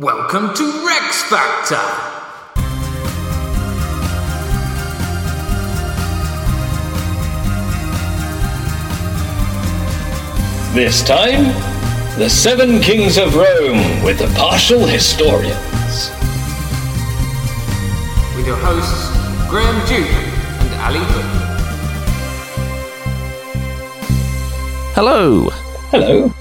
Welcome to Rex Factor! This time, the Seven Kings of Rome with the partial historians. With your hosts, Graham Duke and Ali Hood. Hello, Hello.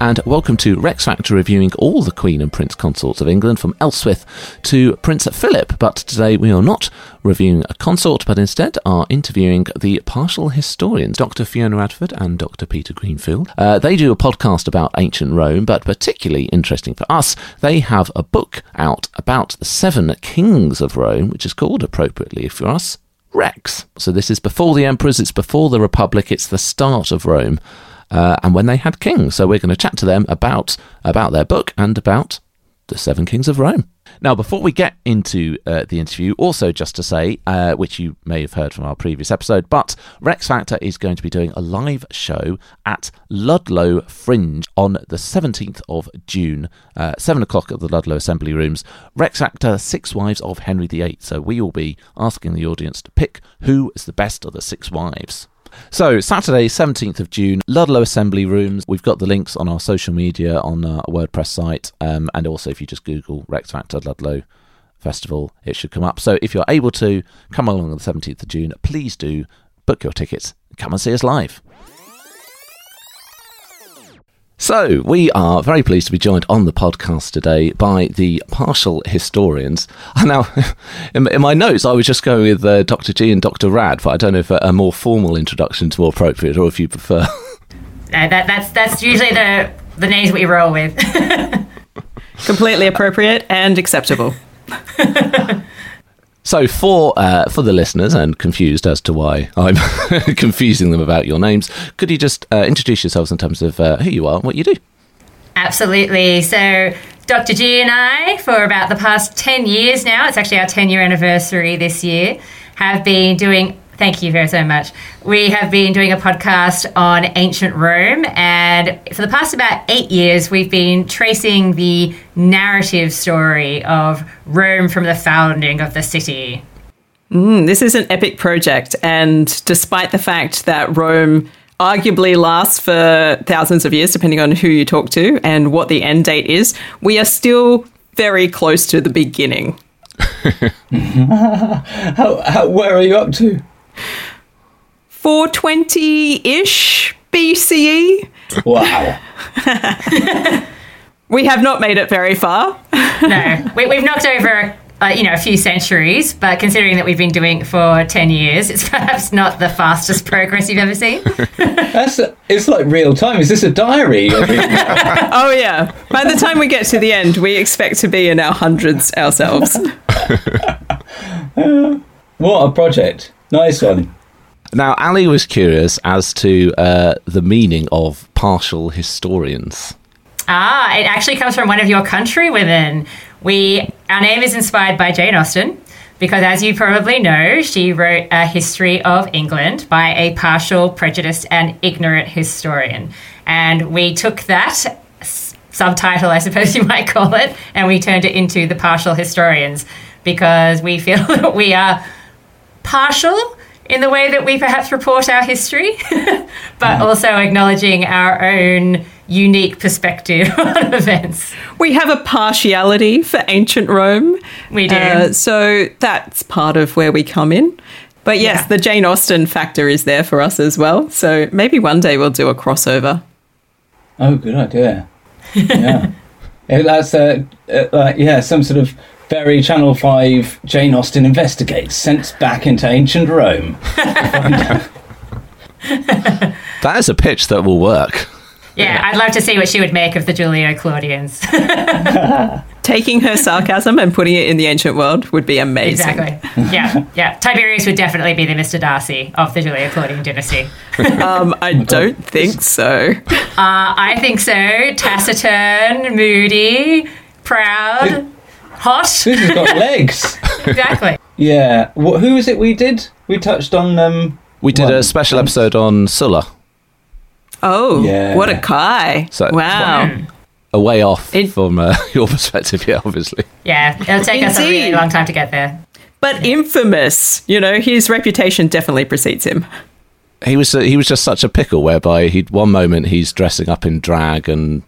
And welcome to Rex Factor reviewing all the Queen and Prince consorts of England from Ealhswith to Prince Philip. But today we are not reviewing a consort, but instead are interviewing the partial historians, Dr. Fiona Radford and Dr. Peta Greenfield. Uh, they do a podcast about ancient Rome, but particularly interesting for us, they have a book out about the seven kings of Rome, which is called appropriately for us. Rex. So this is before the emperors, it's before the republic, it's the start of Rome uh, and when they had kings. So we're going to chat to them about about their book and about the Seven Kings of Rome. Now, before we get into uh, the interview, also just to say, uh, which you may have heard from our previous episode, but Rex Factor is going to be doing a live show at Ludlow Fringe on the 17th of June, uh, 7 o'clock at the Ludlow Assembly Rooms. Rex Factor, Six Wives of Henry VIII. So we will be asking the audience to pick who is the best of the six wives. So, Saturday, 17th of June, Ludlow Assembly Rooms. We've got the links on our social media on our WordPress site. Um, and also, if you just Google Rex Factor Ludlow Festival, it should come up. So, if you're able to come along on the 17th of June, please do book your tickets. Come and see us live. So, we are very pleased to be joined on the podcast today by the partial historians. Now, in, in my notes, I was just going with uh, Dr. G and Dr. Rad, but I don't know if a, a more formal introduction is more appropriate or if you prefer. No, that, that's that's usually the the names we roll with. Completely appropriate and acceptable. So, for uh, for the listeners and confused as to why I'm confusing them about your names, could you just uh, introduce yourselves in terms of uh, who you are and what you do? Absolutely. So, Dr. G and I, for about the past 10 years now, it's actually our 10 year anniversary this year, have been doing, thank you very so much. We have been doing a podcast on ancient Rome, and for the past about eight years, we've been tracing the narrative story of Rome from the founding of the city. Mm, this is an epic project, and despite the fact that Rome arguably lasts for thousands of years, depending on who you talk to and what the end date is, we are still very close to the beginning. How, how, where are you up to? 420 ish BCE. Wow. We have not made it very far. no, we, we've knocked over uh, you know a few centuries, but considering that we've been doing it for ten years, it's perhaps not the fastest progress you've ever seen. That's it's like real time. Is this a diary? Oh, yeah. By the time we get to the end, we expect to be in our hundreds ourselves. what a project. Nice one. Now, Ali was curious as to uh, the meaning of partial historians. ah, it actually comes from one of your country women. We our name is inspired by Jane Austen. Because, as you probably know, she wrote a history of England by a partial, prejudiced, and ignorant historian. And we took that s- subtitle, I suppose you might call it, and we turned it into the partial historians because we feel that we are partial in the way that we perhaps report our history, but also acknowledging our own unique perspective on events. We have a partiality for ancient Rome. We do. Uh, so that's part of where we come in. But yes, Yeah. the Jane Austen factor is there for us as well. So maybe one day we'll do a crossover. Oh, good idea. Yeah. Yeah, That's uh, uh, yeah, some sort of very Channel Five Jane Austen investigates sent back into ancient Rome. That is a pitch that will work. Yeah, I'd love to see what she would make of the Julio Claudians. Taking her sarcasm and putting it in the ancient world would be amazing. exactly. Yeah, yeah. Tiberius would definitely be the Mr. Darcy of the Julio Claudian dynasty. Um, I don't think so. Uh, I think so. Taciturn, moody, proud, hot. This has got legs. Exactly. Yeah. Wh- who was it we did? We touched on um We did Well, a special episode on Sulla. Oh, Yeah. what a Kai. So- wow. a way off It- from uh, your perspective, yeah, obviously. Yeah, it'll take us a really long time to get there. But infamous, you know, his reputation definitely precedes him. He was uh, he was just such a pickle, whereby he one moment he's dressing up in drag and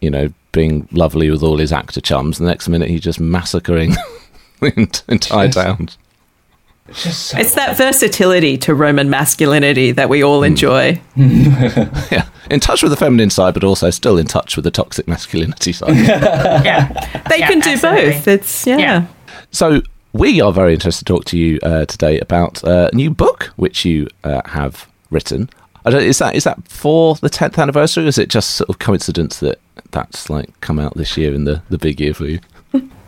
you know being lovely with all his actor chums, the next minute he's just massacring entire Yes. towns. It's just so It's that versatility to Roman masculinity that we all enjoy. Yeah, in touch with the feminine side, but also still in touch with the toxic masculinity side. Yeah. They Yeah, can do absolutely. both. It's yeah. Yeah. So we are very interested to talk to you uh, today about uh, a new book which you uh, have written. I don't, is that is that for the tenth anniversary? Or is it just sort of coincidence that that's like come out this year in the, the big year for you?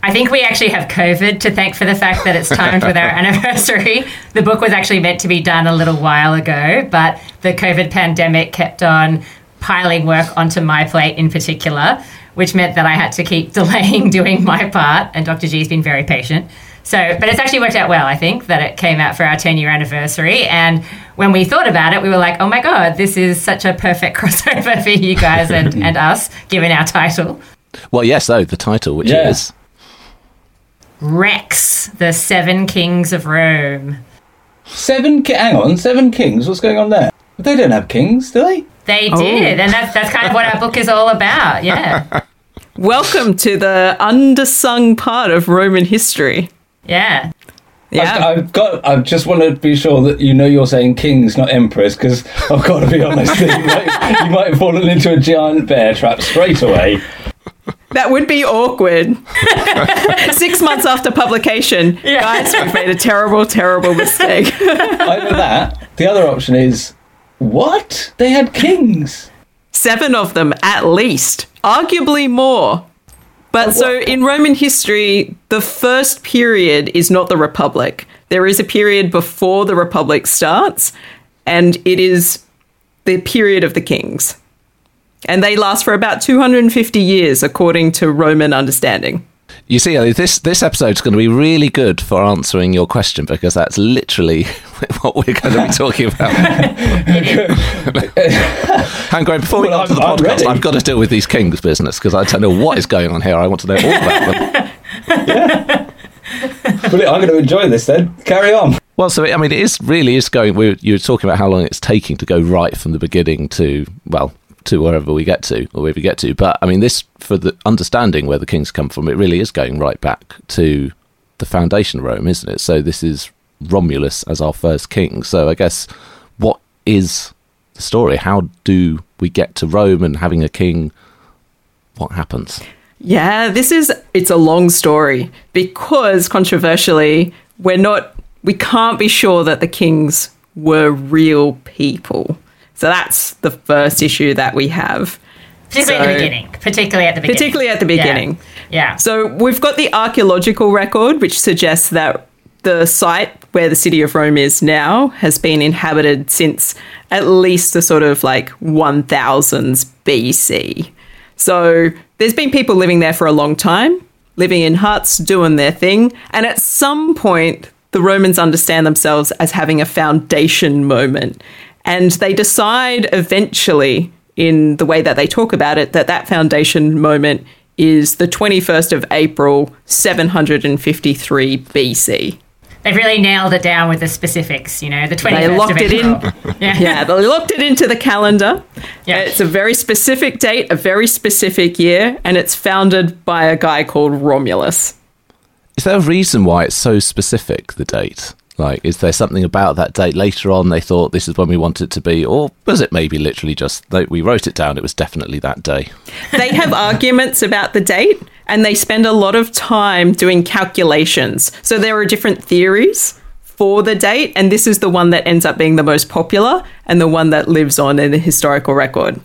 I think we actually have COVID to thank for the fact that it's timed with our anniversary. The book was actually meant to be done a little while ago, but the COVID pandemic kept on piling work onto my plate in particular, which meant that I had to keep delaying doing my part, and Dr. G's been very patient. So, but it's actually worked out well, I think, that it came out for our 10 year anniversary. And when we thought about it, we were like, oh my God, this is such a perfect crossover for you guys and, and us, given our title. Well, yes, though the title, which Yeah. is Rex, the Seven Kings of Rome. Seven. Ki- hang on, seven kings. What's going on there? They don't have kings, do they? They Oh. did, and that's that's kind of what our book is all about. Yeah, Welcome to the undersung part of Roman history. Yeah. Yeah. I've, I've got. I just want to be sure that you know you're saying kings, not emperors, because I've got to be honest. you, might, you might have fallen into a giant bear trap straight away. That would be awkward. Six months after publication, Yeah. guys, we've made a terrible, terrible mistake. Either that. The other option is what? They had kings. Seven of them at least, arguably more. But so in Roman history, the first period is not the Republic. There is a period before the Republic starts, and it is the period of the kings. And they last for about 250 years, according to Roman understanding. You see, this this episode's going to be really good for answering your question because that's literally what we're going to be talking about. Hang on, before we Well, go on to the I'm- podcast, ready. I've got to deal with these kings business because I don't know what is going on here. I want to know all about them. Brilliant. I'm going to enjoy this then. Carry on. Well, so I mean, it is really is going. We you were talking about how long it's taking to go right from the beginning to well to wherever we get to or wherever we get to. But I mean, this for the understanding where the kings come from, it really is going right back to the foundation of Rome, isn't it? So this is Romulus as our first king. So I guess what is the story? How do we get to Rome and having a king? What happens? Yeah, this is it's a long story because controversially, we're not we can't be sure that the kings were real people. So that's the first issue that we have. Particularly at the beginning. Particularly at the beginning. Particularly at the Yeah. beginning. Yeah. So we've got the archaeological record, which suggests that the site where the city of Rome is now has been inhabited since at least the sort of like 1000s BC. So there's been people living there for a long time, living in huts, doing their thing. And at some point, the Romans understand themselves as having a foundation moment. And they decide eventually, in the way that they talk about it, that that foundation moment is the 21st of April, 753 BC. They've really nailed it down with the specifics, you know, the 21st They locked of it in. Yeah. Yeah, they locked it into the calendar. Yeah. It's a very specific date, a very specific year, and it's founded by a guy called Romulus. Is there a reason why it's so specific, the date? Like, is there something about that date later on they thought this is when we want it to be? Or was it maybe literally just that we wrote it down, it was definitely that day? They have arguments about the date, and they spend a lot of time doing calculations. So there are different theories for the date, and this is the one that ends up being the most popular and the one that lives on in the historical record.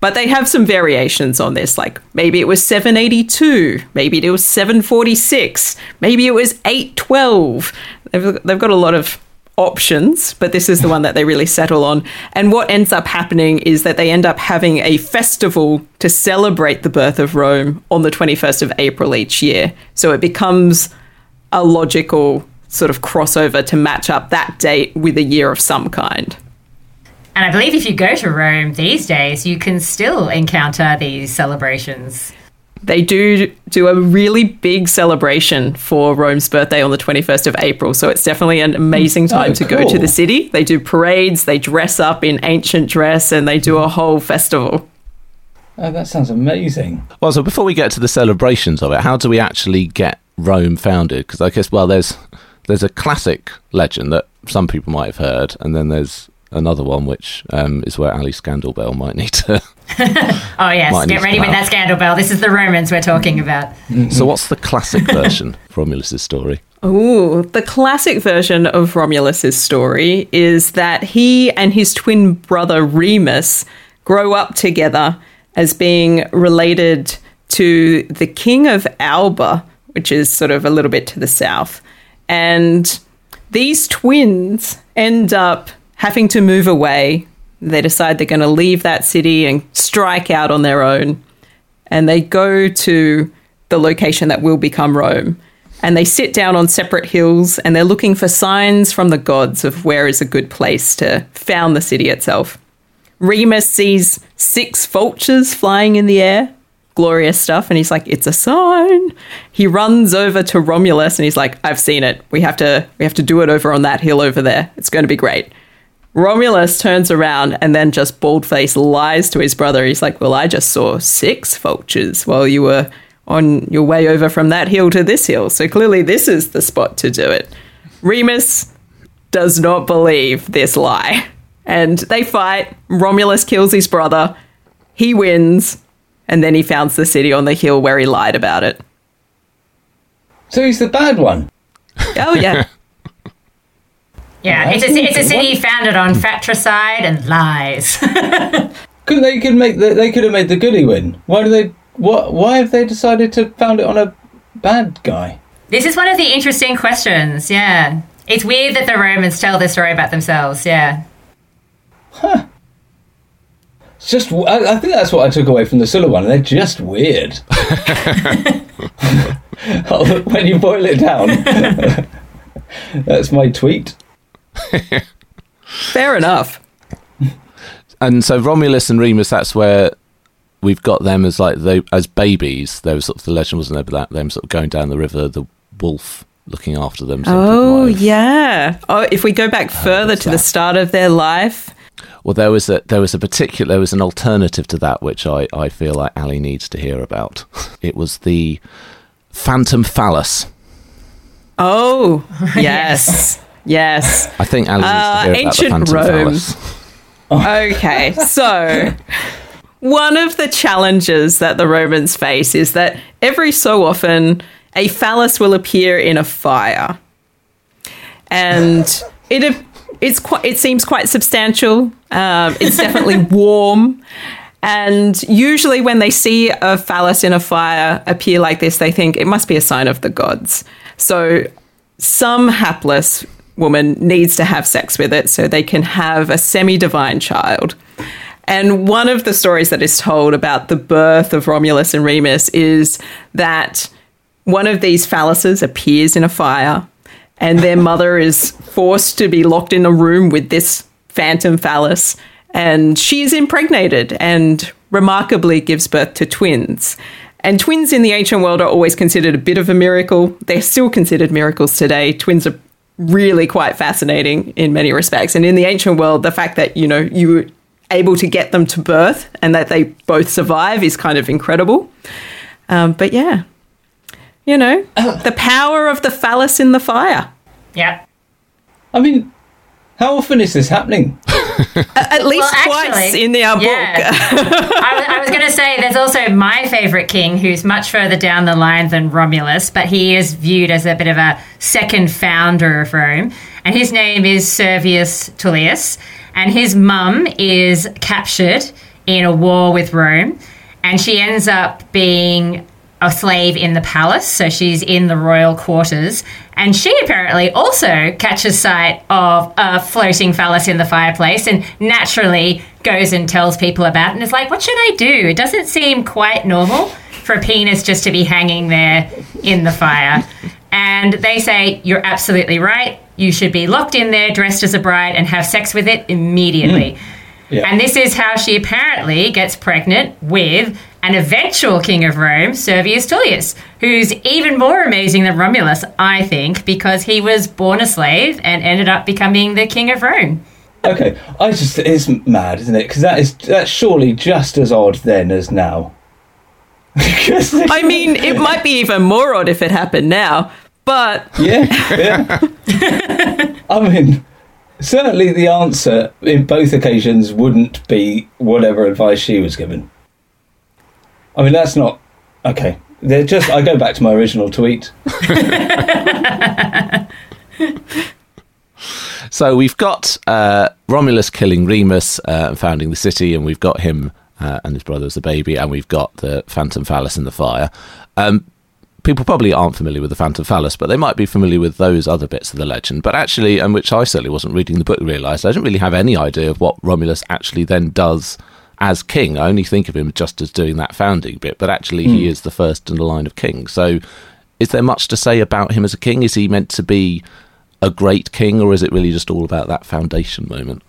But they have some variations on this, like maybe it was 782, maybe it was 746, maybe it was 812. They've, they've got a lot of options, but this is the one that they really settle on. And what ends up happening is that they end up having a festival to celebrate the birth of Rome on the 21st of April each year. So it becomes a logical sort of crossover to match up that date with a year of some kind. And I believe if you go to Rome these days, you can still encounter these celebrations. They do do a really big celebration for Rome's birthday on the 21st of April. So it's definitely an amazing oh, time Oh, to go to the city. They do parades, they dress up in ancient dress, and they do a whole festival. Oh, that sounds amazing. Well, so before we get to the celebrations of it, how do we actually get Rome founded? Because I guess, well, there's there's a classic legend that some people might have heard, and then there's another one which um, is where Ali Scandalbell might need to. Oh, yes, get ready with out. that scandal bell. This is the Romans we're talking about. So, what's the classic version of Romulus's story? Ooh, the classic version of Romulus's story is that he and his twin brother Remus grow up together as being related to the king of Alba, which is sort of a little bit to the south. And these twins end up having to move away. They decide they're going to leave that city and strike out on their own and they go to the location that will become Rome. And they sit down on separate hills and they're looking for signs from the gods of where is a good place to found the city itself. Remus sees six vultures flying in the air, glorious stuff, and he's like, "It's a sign." He runs over to Romulus and he's like, "I've seen it. We have to we have to do it over on that hill over there. It's going to be great." Romulus turns around and then just bald faced lies to his brother. He's like, Well, I just saw six vultures while you were on your way over from that hill to this hill. So clearly, this is the spot to do it. Remus does not believe this lie. And they fight. Romulus kills his brother. He wins. And then he founds the city on the hill where he lied about it. So he's the bad one. Oh, yeah. Yeah, it's a, it's a city founded on fratricide and lies. Couldn't they could make the, they could have made the goody win? Why do they? What? Why have they decided to found it on a bad guy? this is one of the interesting questions. Yeah. It's weird that the Romans tell this story about themselves. Yeah. It's just. I, I think that's what I took away from the Sulla one. They're just weird. Oh, when you boil it down, that's my tweet. Fair enough. And so Romulus and Remus, that's where we've got them as like they as babies. There was sort of the legend, wasn't there? But that them sort of going down the river, the wolf looking after them. some Oh, yeah. Oh, if we go back further what's to the start of their life, Well, there was a there was a particular there was an alternative to that which I I feel like Ali needs to hear about. It was the phantom phallus. Oh, yes. Yes. I think Ali Uh, needs to hear ancient the Rome. phallus. Okay. So, one of the challenges that the Romans face is that every so often a phallus will appear in a fire. And it it's quite it seems quite substantial. Um, it's definitely warm. And usually, when they see a phallus in a fire appear like this, they think it must be a sign of the gods. So, some hapless woman needs to have sex with it so they can have a semi divine child. And one of the stories that is told about the birth of Romulus and Remus is that one of these phalluses appears in a fire, and their mother is forced to be locked in a room with this phantom phallus, and she is impregnated and remarkably gives birth to twins. And twins in the ancient world are always considered a bit of a miracle. They're still considered miracles today. Twins are really quite fascinating in many respects. And in the ancient world, the fact that, you know, you were able to get them to birth and that they both survive is kind of incredible. Um, but yeah, you know, the power of the phallus in the fire. Yeah. I mean, how often is this happening? At least Well, twice actually, in our yeah. book. I was, I was going to say there's also my favorite king who's much further down the line than Romulus, but he is viewed as a bit of a second founder of Rome. And his name is Servius Tullius. And his mum is captured in a war with Rome. And she ends up being a slave in the palace, so she's in the royal quarters. And she apparently also catches sight of a floating phallus in the fireplace and naturally goes and tells people about it and is like, What should I do? It doesn't seem quite normal for a penis just to be hanging there in the fire. And they say, You're absolutely right. You should be locked in there, dressed as a bride, and have sex with it immediately. Hmm. Yeah. And this is how she apparently gets pregnant with an eventual king of Rome, Servius Tullius, who's even more amazing than Romulus, I think, because he was born a slave and ended up becoming the king of Rome. Okay, I just it's mad, isn't it? Because that is that's surely just as odd then as now. I mean, it might be even more odd if it happened now, but yeah, yeah. I mean, certainly the answer in both occasions wouldn't be whatever advice she was given. I mean, that's not okay. They're just. I go back to my original tweet. So we've got uh, Romulus killing Remus uh, and founding the city, and we've got him uh, and his brother as the baby, and we've got the Phantom Phallus in the fire. Um, people probably aren't familiar with the Phantom Phallus, but they might be familiar with those other bits of the legend. But actually, and which I certainly wasn't reading the book realised, I didn't really have any idea of what Romulus actually then does as king. I only think of him just as doing that founding bit, but actually he hmm. is the first in the line of kings. So is there much to say about him as a king? Is he meant to be a great king, or is it really just all about that foundation moment?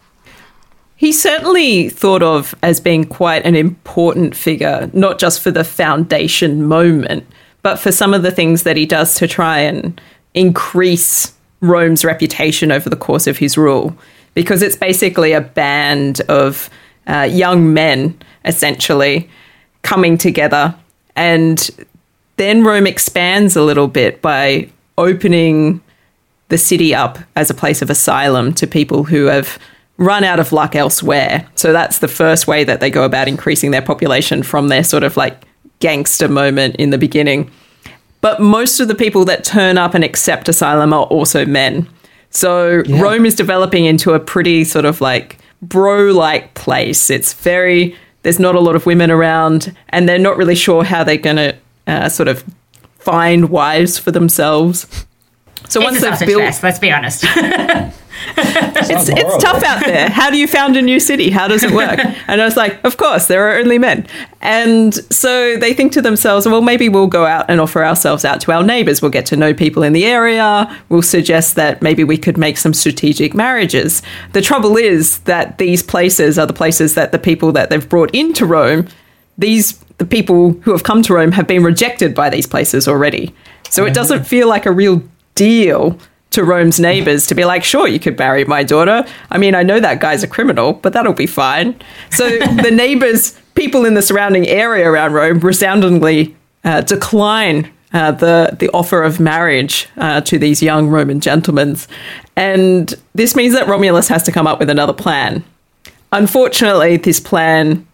He's certainly thought of as being quite an important figure, not just for the foundation moment, but for some of the things that he does to try and increase Rome's reputation over the course of his rule. Because it's basically a band of uh, young men, essentially, coming together. And then Rome expands a little bit by opening the city up as a place of asylum to people who have run out of luck elsewhere. So that's the first way that they go about increasing their population from their sort of like gangster moment in the beginning. But most of the people that turn up and accept asylum are also men. So Rome is developing into a pretty sort of like bro like place. It's very, there's not a lot of women around, and they're not really sure how they're going to uh, sort of find wives for themselves. So It's once they've built, fest, let's be honest. it's, it's tough out there. How do you found a new city? How does it work? and I was like, of course, there are only men. And so they think to themselves, well, maybe we'll go out and offer ourselves out to our neighbors. We'll get to know people in the area. We'll suggest that maybe we could make some strategic marriages. The trouble is that these places are the places that the people that they've brought into Rome, these the people who have come to Rome have been rejected by these places already. So it mm-hmm. doesn't feel like a real deal to Rome's neighbors to be like, sure, you could marry my daughter. I mean, I know that guy's a criminal, but that'll be fine. So the neighbors, people in the surrounding area around Rome, resoundingly uh, decline uh, the the offer of marriage uh, to these young Roman gentlemen, and this means that Romulus has to come up with another plan. Unfortunately, this plan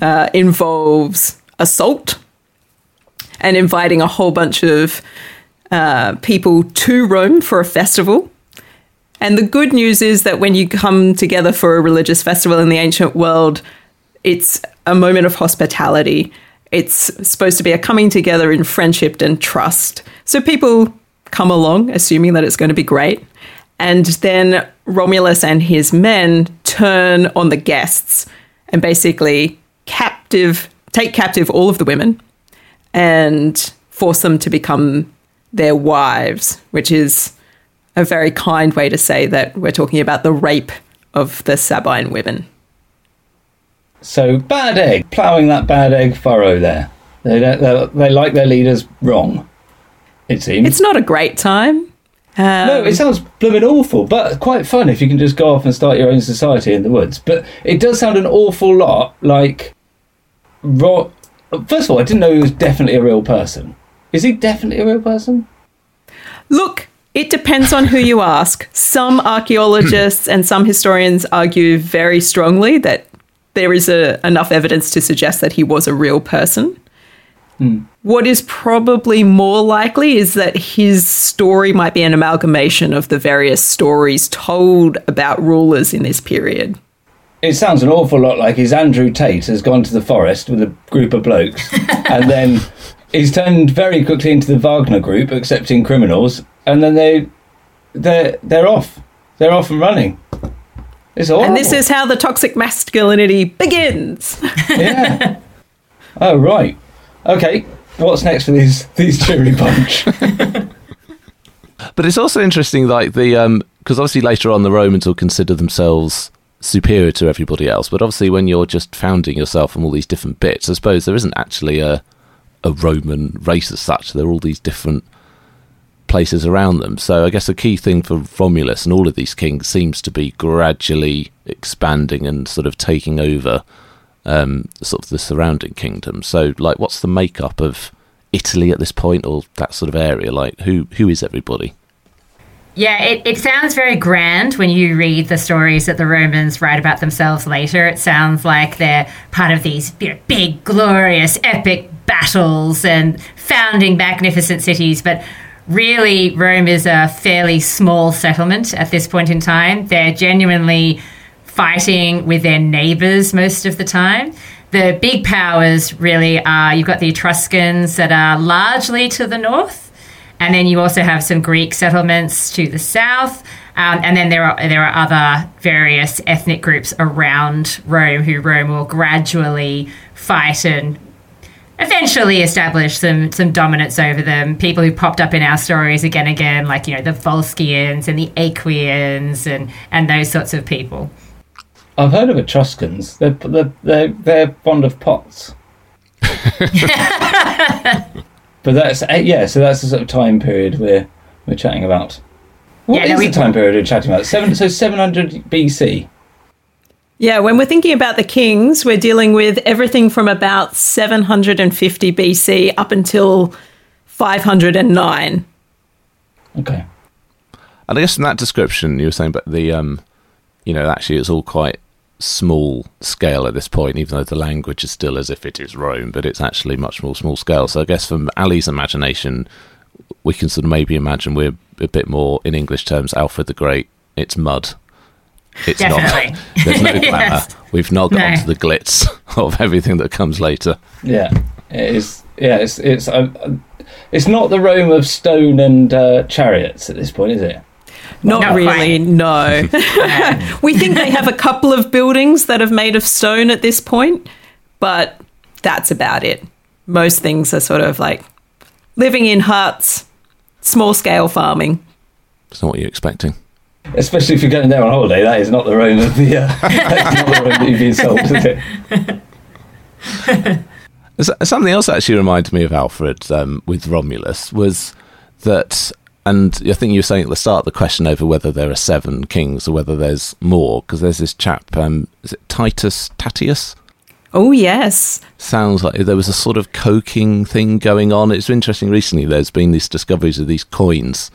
uh, involves assault and inviting a whole bunch of uh, people to Rome for a festival. And the good news is that when you come together for a religious festival in the ancient world, it's a moment of hospitality. It's supposed to be a coming together in friendship and trust. So people come along assuming that it's going to be great. And then Romulus and his men turn on the guests and basically captive take captive all of the women and force them to become their wives, which is a very kind way to say that we're talking about the rape of the Sabine women. So bad egg, ploughing that bad egg furrow there. They don't, they, they like their leaders wrong. It seems. It's not a great time. Um, no, it sounds blooming awful, but quite fun if you can just go off and start your own society in the woods. But it does sound an awful lot like. Ro- First of all, I didn't know he was definitely a real person. Is he definitely a real person? Look, it depends on who you ask. Some archaeologists and some historians argue very strongly that there is a, enough evidence to suggest that he was a real person. Hmm. What is probably more likely is that his story might be an amalgamation of the various stories told about rulers in this period. It sounds an awful lot like his Andrew Tate has gone to the forest with a group of blokes, and then he's turned very quickly into the Wagner group, accepting criminals, and then they they're they're off, they're off and running. It's horrible. And this is how the toxic masculinity begins. yeah. Oh right. Okay. What's next for these these cheery bunch? But it's also interesting, like the um, because obviously later on the Romans will consider themselves superior to everybody else. But obviously, when you're just founding yourself from all these different bits, I suppose there isn't actually a a Roman race as such. There are all these different places around them. So I guess the key thing for Romulus and all of these kings seems to be gradually expanding and sort of taking over um, sort of the surrounding kingdom. So, like, what's the makeup of Italy at this point, or that sort of area? Like, who who is everybody? Yeah, it, it sounds very grand when you read the stories that the Romans write about themselves later. It sounds like they're part of these you know, big, glorious, epic battles and founding magnificent cities. But really, Rome is a fairly small settlement at this point in time. They're genuinely fighting with their neighbors most of the time. The big powers really are you've got the Etruscans that are largely to the north and then you also have some Greek settlements to the south. Um, and then there are there are other various ethnic groups around Rome who Rome will gradually fight and eventually establish some some dominance over them. People who popped up in our stories again and again, like you know the Volscians and the Aequians and and those sorts of people. I've heard of Etruscans. They're they're they're, they're fond of pots. but that's eh, yeah. So that's the sort of time period we're we're chatting about. What Yeah, is no, the time period we're chatting about? Seven. So seven hundred BC. Yeah, when we're thinking about the kings, we're dealing with everything from about 750 BC up until 509. Okay. And I guess in that description, you were saying, but the, um, you know, actually it's all quite small scale at this point, even though the language is still as if it is Rome, but it's actually much more small scale. So I guess from Ali's imagination, we can sort of maybe imagine we're a bit more, in English terms, Alfred the Great. It's mud. It's Definitely. not. There's no glamour. Yes. We've not got No. onto the glitz of everything that comes later. Yeah. It is. Yeah. It's it's um, it's not the Rome of stone and uh, chariots at this point, is it? Not, Not really, no. we think they have a couple of buildings that are made of stone at this point, but that's about it. Most things are sort of like living in huts, small scale farming. It's not what you're expecting. Especially if you're going there on holiday, that is not the Rome of the. Uh, not the Rome that you've been sold, is it? Something else actually reminded me of Alfred um, with Romulus was that, and I think you were saying at the start the question over whether there are seven kings or whether there's more, because there's this chap, um, is it Titus Tatius? Oh, yes. Sounds like there was a sort of coking thing going on. It's interesting recently, there's been these discoveries of these coins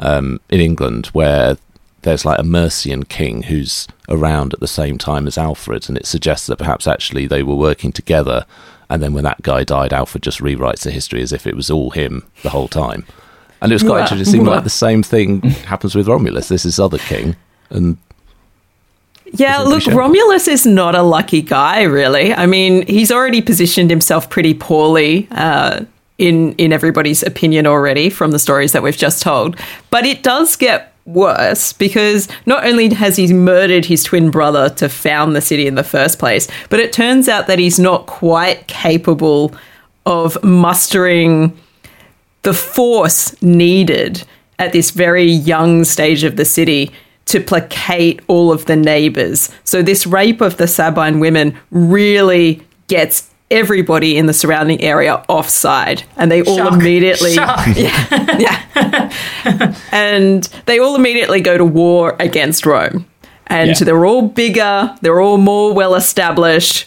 um, in England where there's like a Mercian king who's around at the same time as Alfred, and it suggests that perhaps actually they were working together. And then when that guy died, Alfred just rewrites the history as if it was all him the whole time. And it was quite interesting. It seemed like the same thing happens with Romulus. There's this other king, and Yeah, look. Romulus is not a lucky guy, really. I mean, he's already positioned himself pretty poorly uh, in in everybody's opinion already from the stories that we've just told. But it does get worse because not only has he murdered his twin brother to found the city in the first place, but it turns out that he's not quite capable of mustering the force needed at this very young stage of the city to placate all of the neighbors. So this rape of the Sabine women really gets everybody in the surrounding area offside and they all Shock. immediately Shock. yeah. and they all immediately go to war against Rome. And Yeah. they're all bigger, they're all more well established.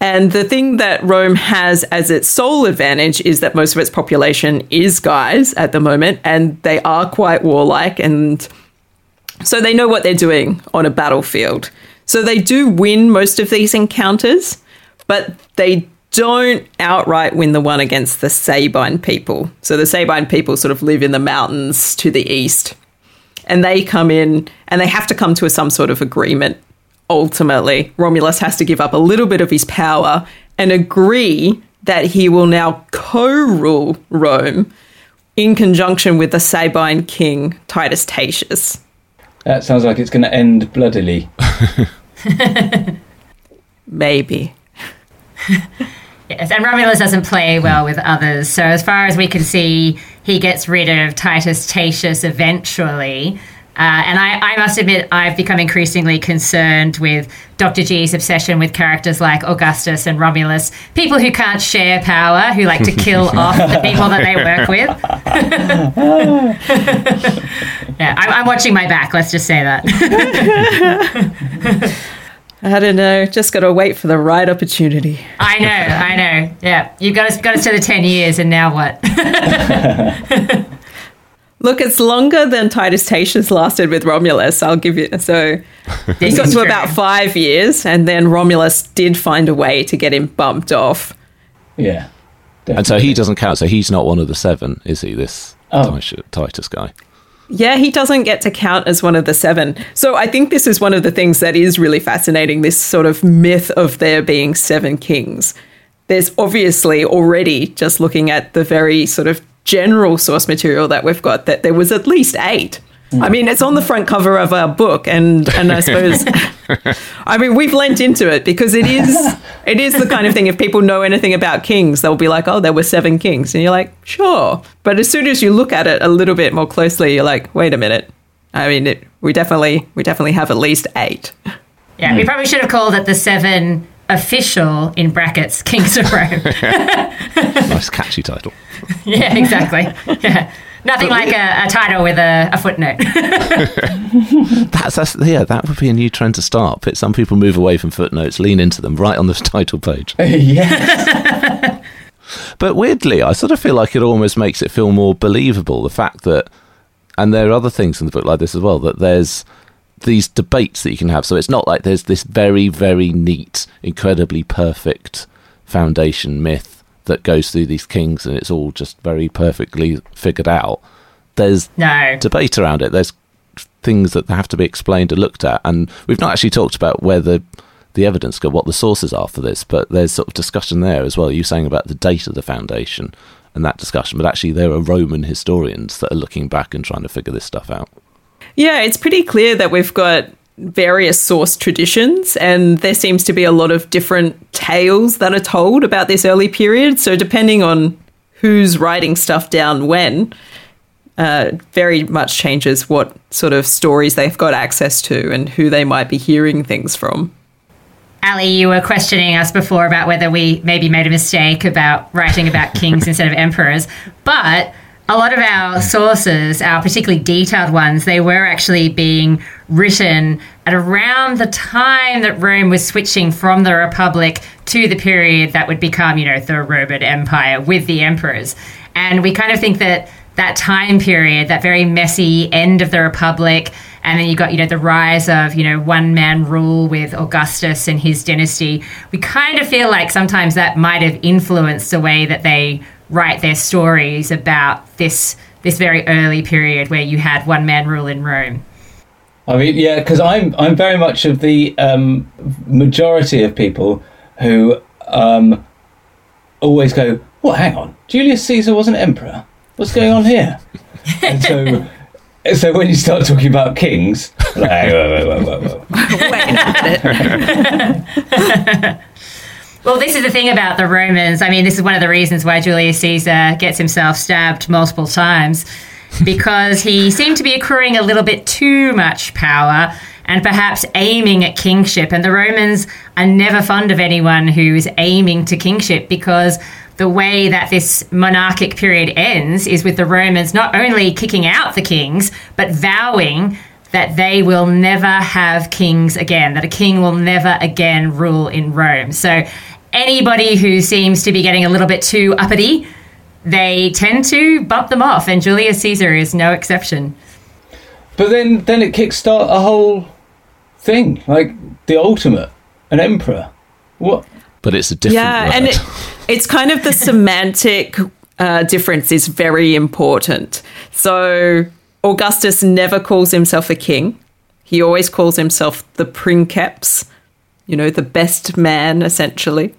And the thing that Rome has as its sole advantage is that most of its population is guys at the moment, and they are quite warlike, and so they know what they're doing on a battlefield. So they do win most of these encounters, but they don't outright win the one against the Sabine people. So the Sabine people sort of live in the mountains to the east, and they come in and they have to come to some sort of agreement ultimately, Romulus has to give up a little bit of his power and agree that he will now co rule Rome in conjunction with the Sabine king Titus Tatius. That sounds like it's going to end bloodily. Maybe. Yes, and Romulus doesn't play well with others. So, as far as we can see, he gets rid of Titus Tatius eventually. Uh, and I, I must admit, I've become increasingly concerned with Dr. G's obsession with characters like Augustus and Romulus, people who can't share power, who like to kill off the people that they work with. yeah, I'm, I'm watching my back, let's just say that. I don't know. Just got to wait for the right opportunity. I know, I know. Yeah, you've got us, got us to the 10 years, and now what? Look, it's longer than Titus Tatius lasted with Romulus. I'll give you. So he got to about five years, and then Romulus did find a way to get him bumped off. Yeah. And so he doesn't count. So he's not one of the seven, is he? This Oh. Titus, Titus guy. Yeah, he doesn't get to count as one of the seven. So I think this is one of the things that is really fascinating this sort of myth of there being seven kings. There's obviously already, just looking at the very sort of general source material that we've got, that there was at least eight. I mean, it's on the front cover of our book, and and I suppose, I mean, we've lent into it because it is it is the kind of thing. If people know anything about kings, they'll be like, "Oh, there were seven kings," and you're like, "Sure," but as soon as you look at it a little bit more closely, you're like, "Wait a minute." I mean, it, we definitely we definitely have at least eight. Yeah, we probably should have called it the seven official, in brackets, Kings of Rome. Nice catchy title. yeah, exactly. Yeah. Nothing like a, a title with a, a footnote. That's, that's yeah. That would be a new trend to start. But some people move away from footnotes, lean into them right on the title page. yeah. But weirdly, I sort of feel like it almost makes it feel more believable. The fact that, and there are other things in the book like this as well, that there's these debates that you can have. So it's not like there's this very, very neat, incredibly perfect foundation myth that goes through these kings and it's all just very perfectly figured out. There's no. debate around it. There's things that have to be explained and looked at, and we've not actually talked about where the the evidence, goes, what the sources are for this, but there's sort of discussion there as well. You're saying about the date of the foundation and that discussion, but actually there are Roman historians that are looking back and trying to figure this stuff out. Yeah, it's pretty clear that we've got various source traditions, and there seems to be a lot of different tales that are told about this early period. So, depending on who's writing stuff down when, uh, very much changes what sort of stories they've got access to and who they might be hearing things from. Ali, you were questioning us before about whether we maybe made a mistake about writing about kings instead of emperors. But a lot of our sources, our particularly detailed ones, they were actually being written at around the time that Rome was switching from the Republic to the period that would become, you know, the Roman Empire with the emperors. And we kind of think that that time period, that very messy end of the Republic, and then you got, you know, the rise of, you know, one man rule with Augustus and his dynasty. We kind of feel like sometimes that might have influenced the way that they write their stories about this this very early period where you had one man rule in Rome. I mean, yeah, because I'm I'm very much of the um, majority of people who um, always go, "Well, hang on, Julius Caesar wasn't emperor. What's going on here?" and so, so when you start talking about kings, like, whoa, whoa, whoa, whoa, whoa. Wait a minute. Well, this is the thing about the Romans. I mean, this is one of the reasons why Julius Caesar gets himself stabbed multiple times because he seemed to be accruing a little bit too much power and perhaps aiming at kingship. And the Romans are never fond of anyone who's aiming to kingship because the way that this monarchic period ends is with the Romans not only kicking out the kings, but vowing that they will never have kings again, that a king will never again rule in Rome. So anybody who seems to be getting a little bit too uppity, they tend to bump them off, and Julius Caesar is no exception. But then, then it kickstart a whole thing, like the ultimate, an emperor. What? But it's a different Yeah, word. and it, it's kind of the semantic uh, difference is very important. So Augustus never calls himself a king. He always calls himself the princeps, you know, the best man, essentially.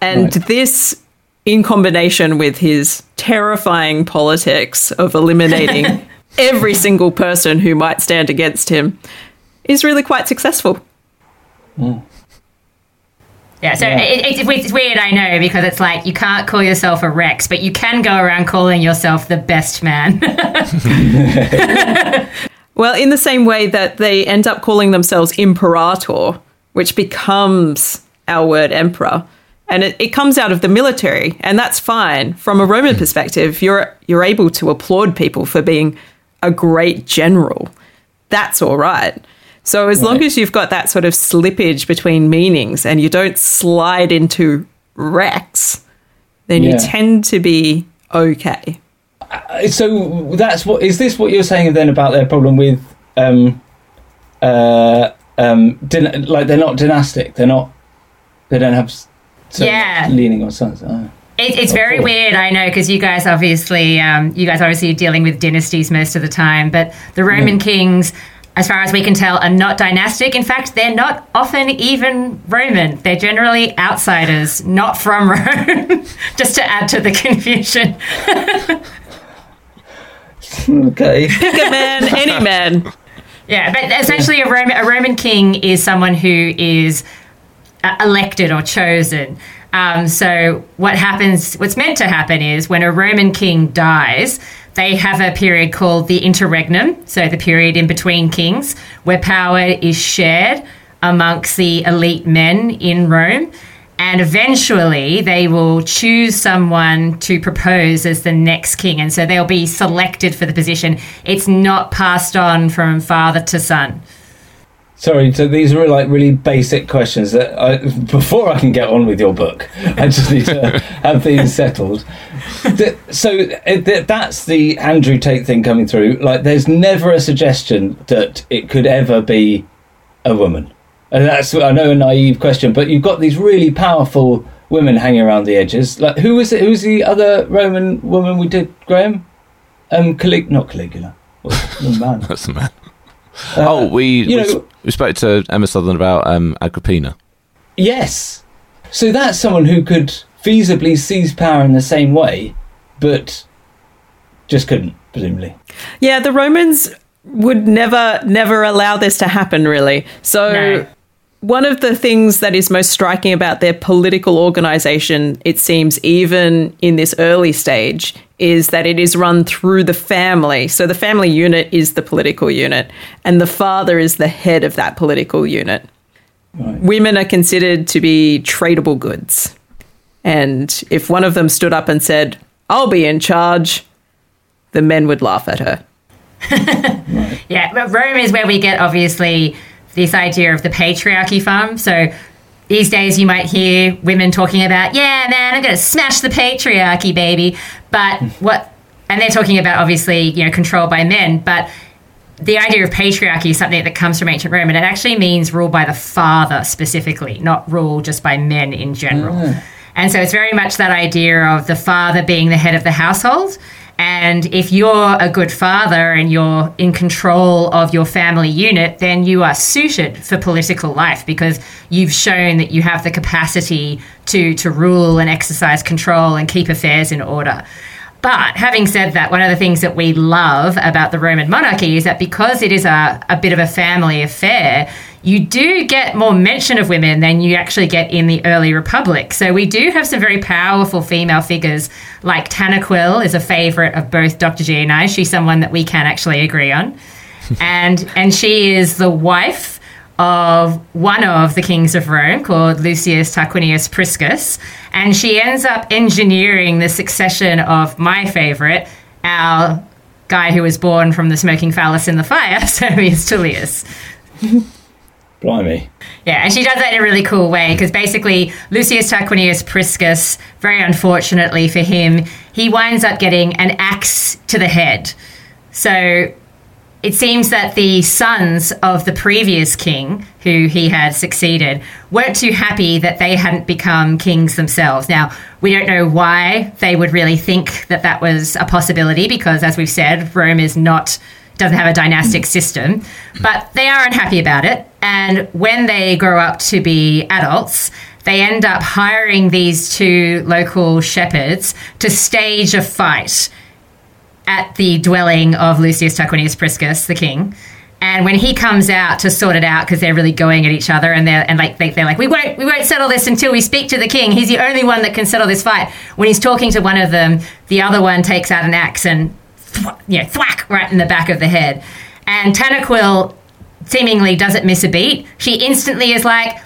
And Right. this, in combination with his terrifying politics of eliminating every single person who might stand against him, is really quite successful. Hmm. Yeah, so Yeah. It, it, it's weird, I know, because it's like you can't call yourself a Rex, but you can go around calling yourself the best man. Well, in the same way that they end up calling themselves imperator, which becomes our word emperor. And it, it comes out of the military, and that's fine. From a Roman perspective, you're you're able to applaud people for being a great general. That's all right. So as long as you've got that sort of slippage between meanings and you don't slide into Rex, then you tend to be okay. So that's what is this what you're saying then about their problem with um uh um din- like they're not dynastic they're not they don't have so Yeah. leaning on sons oh. It, it's Oh, very cool. weird, I know, because you guys obviously, um, you guys obviously are dealing with dynasties most of the time. But the Roman kings, as far as we can tell, are not dynastic. In fact, they're not often even Roman. They're generally outsiders, not from Rome. Just to add to the confusion. okay Pick a man, any man. Yeah, but essentially, a Roman a Roman king is someone who is uh, elected or chosen. Um, so what happens? What's meant to happen is when a Roman king dies, they have a period called the interregnum, so the period in between kings, where power is shared amongst the elite men in Rome. And eventually, they will choose someone to propose as the next king. And so they'll be selected for the position. It's not passed on from father to son. sorry so these are like really basic questions that I, before I can get on with your book I just need to have these settled so uh, that's the Andrew Tate thing coming through like there's never a suggestion that it could ever be a woman. And that's I know a naive question, but you've got these really powerful women hanging around the edges. Like who was it? Who's the other Roman woman we did, Graham? Um, Calig- not Caligula. The man? That's the man. oh, we you we, know- we spoke to Emma Sutherland about um, Agrippina. Yes. So that's someone who could feasibly seize power in the same way, but just couldn't, presumably. Yeah, the Romans would never, never allow this to happen, really. So, No. One of the things that is most striking about their political organization, it seems, even in this early stage, is that it is run through the family. So, the family unit is the political unit, and the father is the head of that political unit. Women are considered to be tradable goods. And if one of them stood up and said, I'll be in charge, the men would laugh at her. Yeah, but Rome is where we get obviously this idea of the patriarchy from. So these days you might hear women talking about, yeah, man, I'm going to smash the patriarchy, baby. But hmm. what, and they're talking about obviously, you know, control by men, but the idea of patriarchy is something that comes from ancient Rome, and it actually means rule by the father specifically, not rule just by men in general. Hmm. And so it's very much that idea of the father being the head of the household. And if you're a good father and you're in control of your family unit, then you are suited for political life because you've shown that you have the capacity to, to rule and exercise control and keep affairs in order. But having said that, one of the things that we love about the Roman monarchy is that because it is a, a bit of a family affair, you do get more mention of women than you actually get in the early republic. So we do have some very powerful female figures, like Tanaquil is a favourite of both Dr. G and I. She's someone that we can actually agree on. and and she is the wife of one of the kings of Rome called Lucius Tarquinius Priscus, and she ends up engineering the succession of my favorite, our guy who was born from the smoking phallus in the fire, so Servius Tullius. Blimey. Yeah, and she does that in a really cool way because basically Lucius Tarquinius Priscus, very unfortunately for him, he winds up getting an axe to the head. So it seems that the sons of the previous king, who he had succeeded, weren't too happy that they hadn't become kings themselves. Now, we don't know why they would really think that that was a possibility because, as we've said, Rome is not doesn't have a dynastic system, but they are unhappy about it. And when they grow up to be adults, they end up hiring these two local shepherds to stage a fight at the dwelling of Lucius Tarquinius Priscus, the king. And when he comes out to sort it out, because they're really going at each other, and they're and like they, they're like, we won't we won't settle this until we speak to the king. He's the only one that can settle this fight. When he's talking to one of them, the other one takes out an axe and thw- you know thwack right in the back of the head. And Tanaquil seemingly doesn't miss a beat. She instantly is like,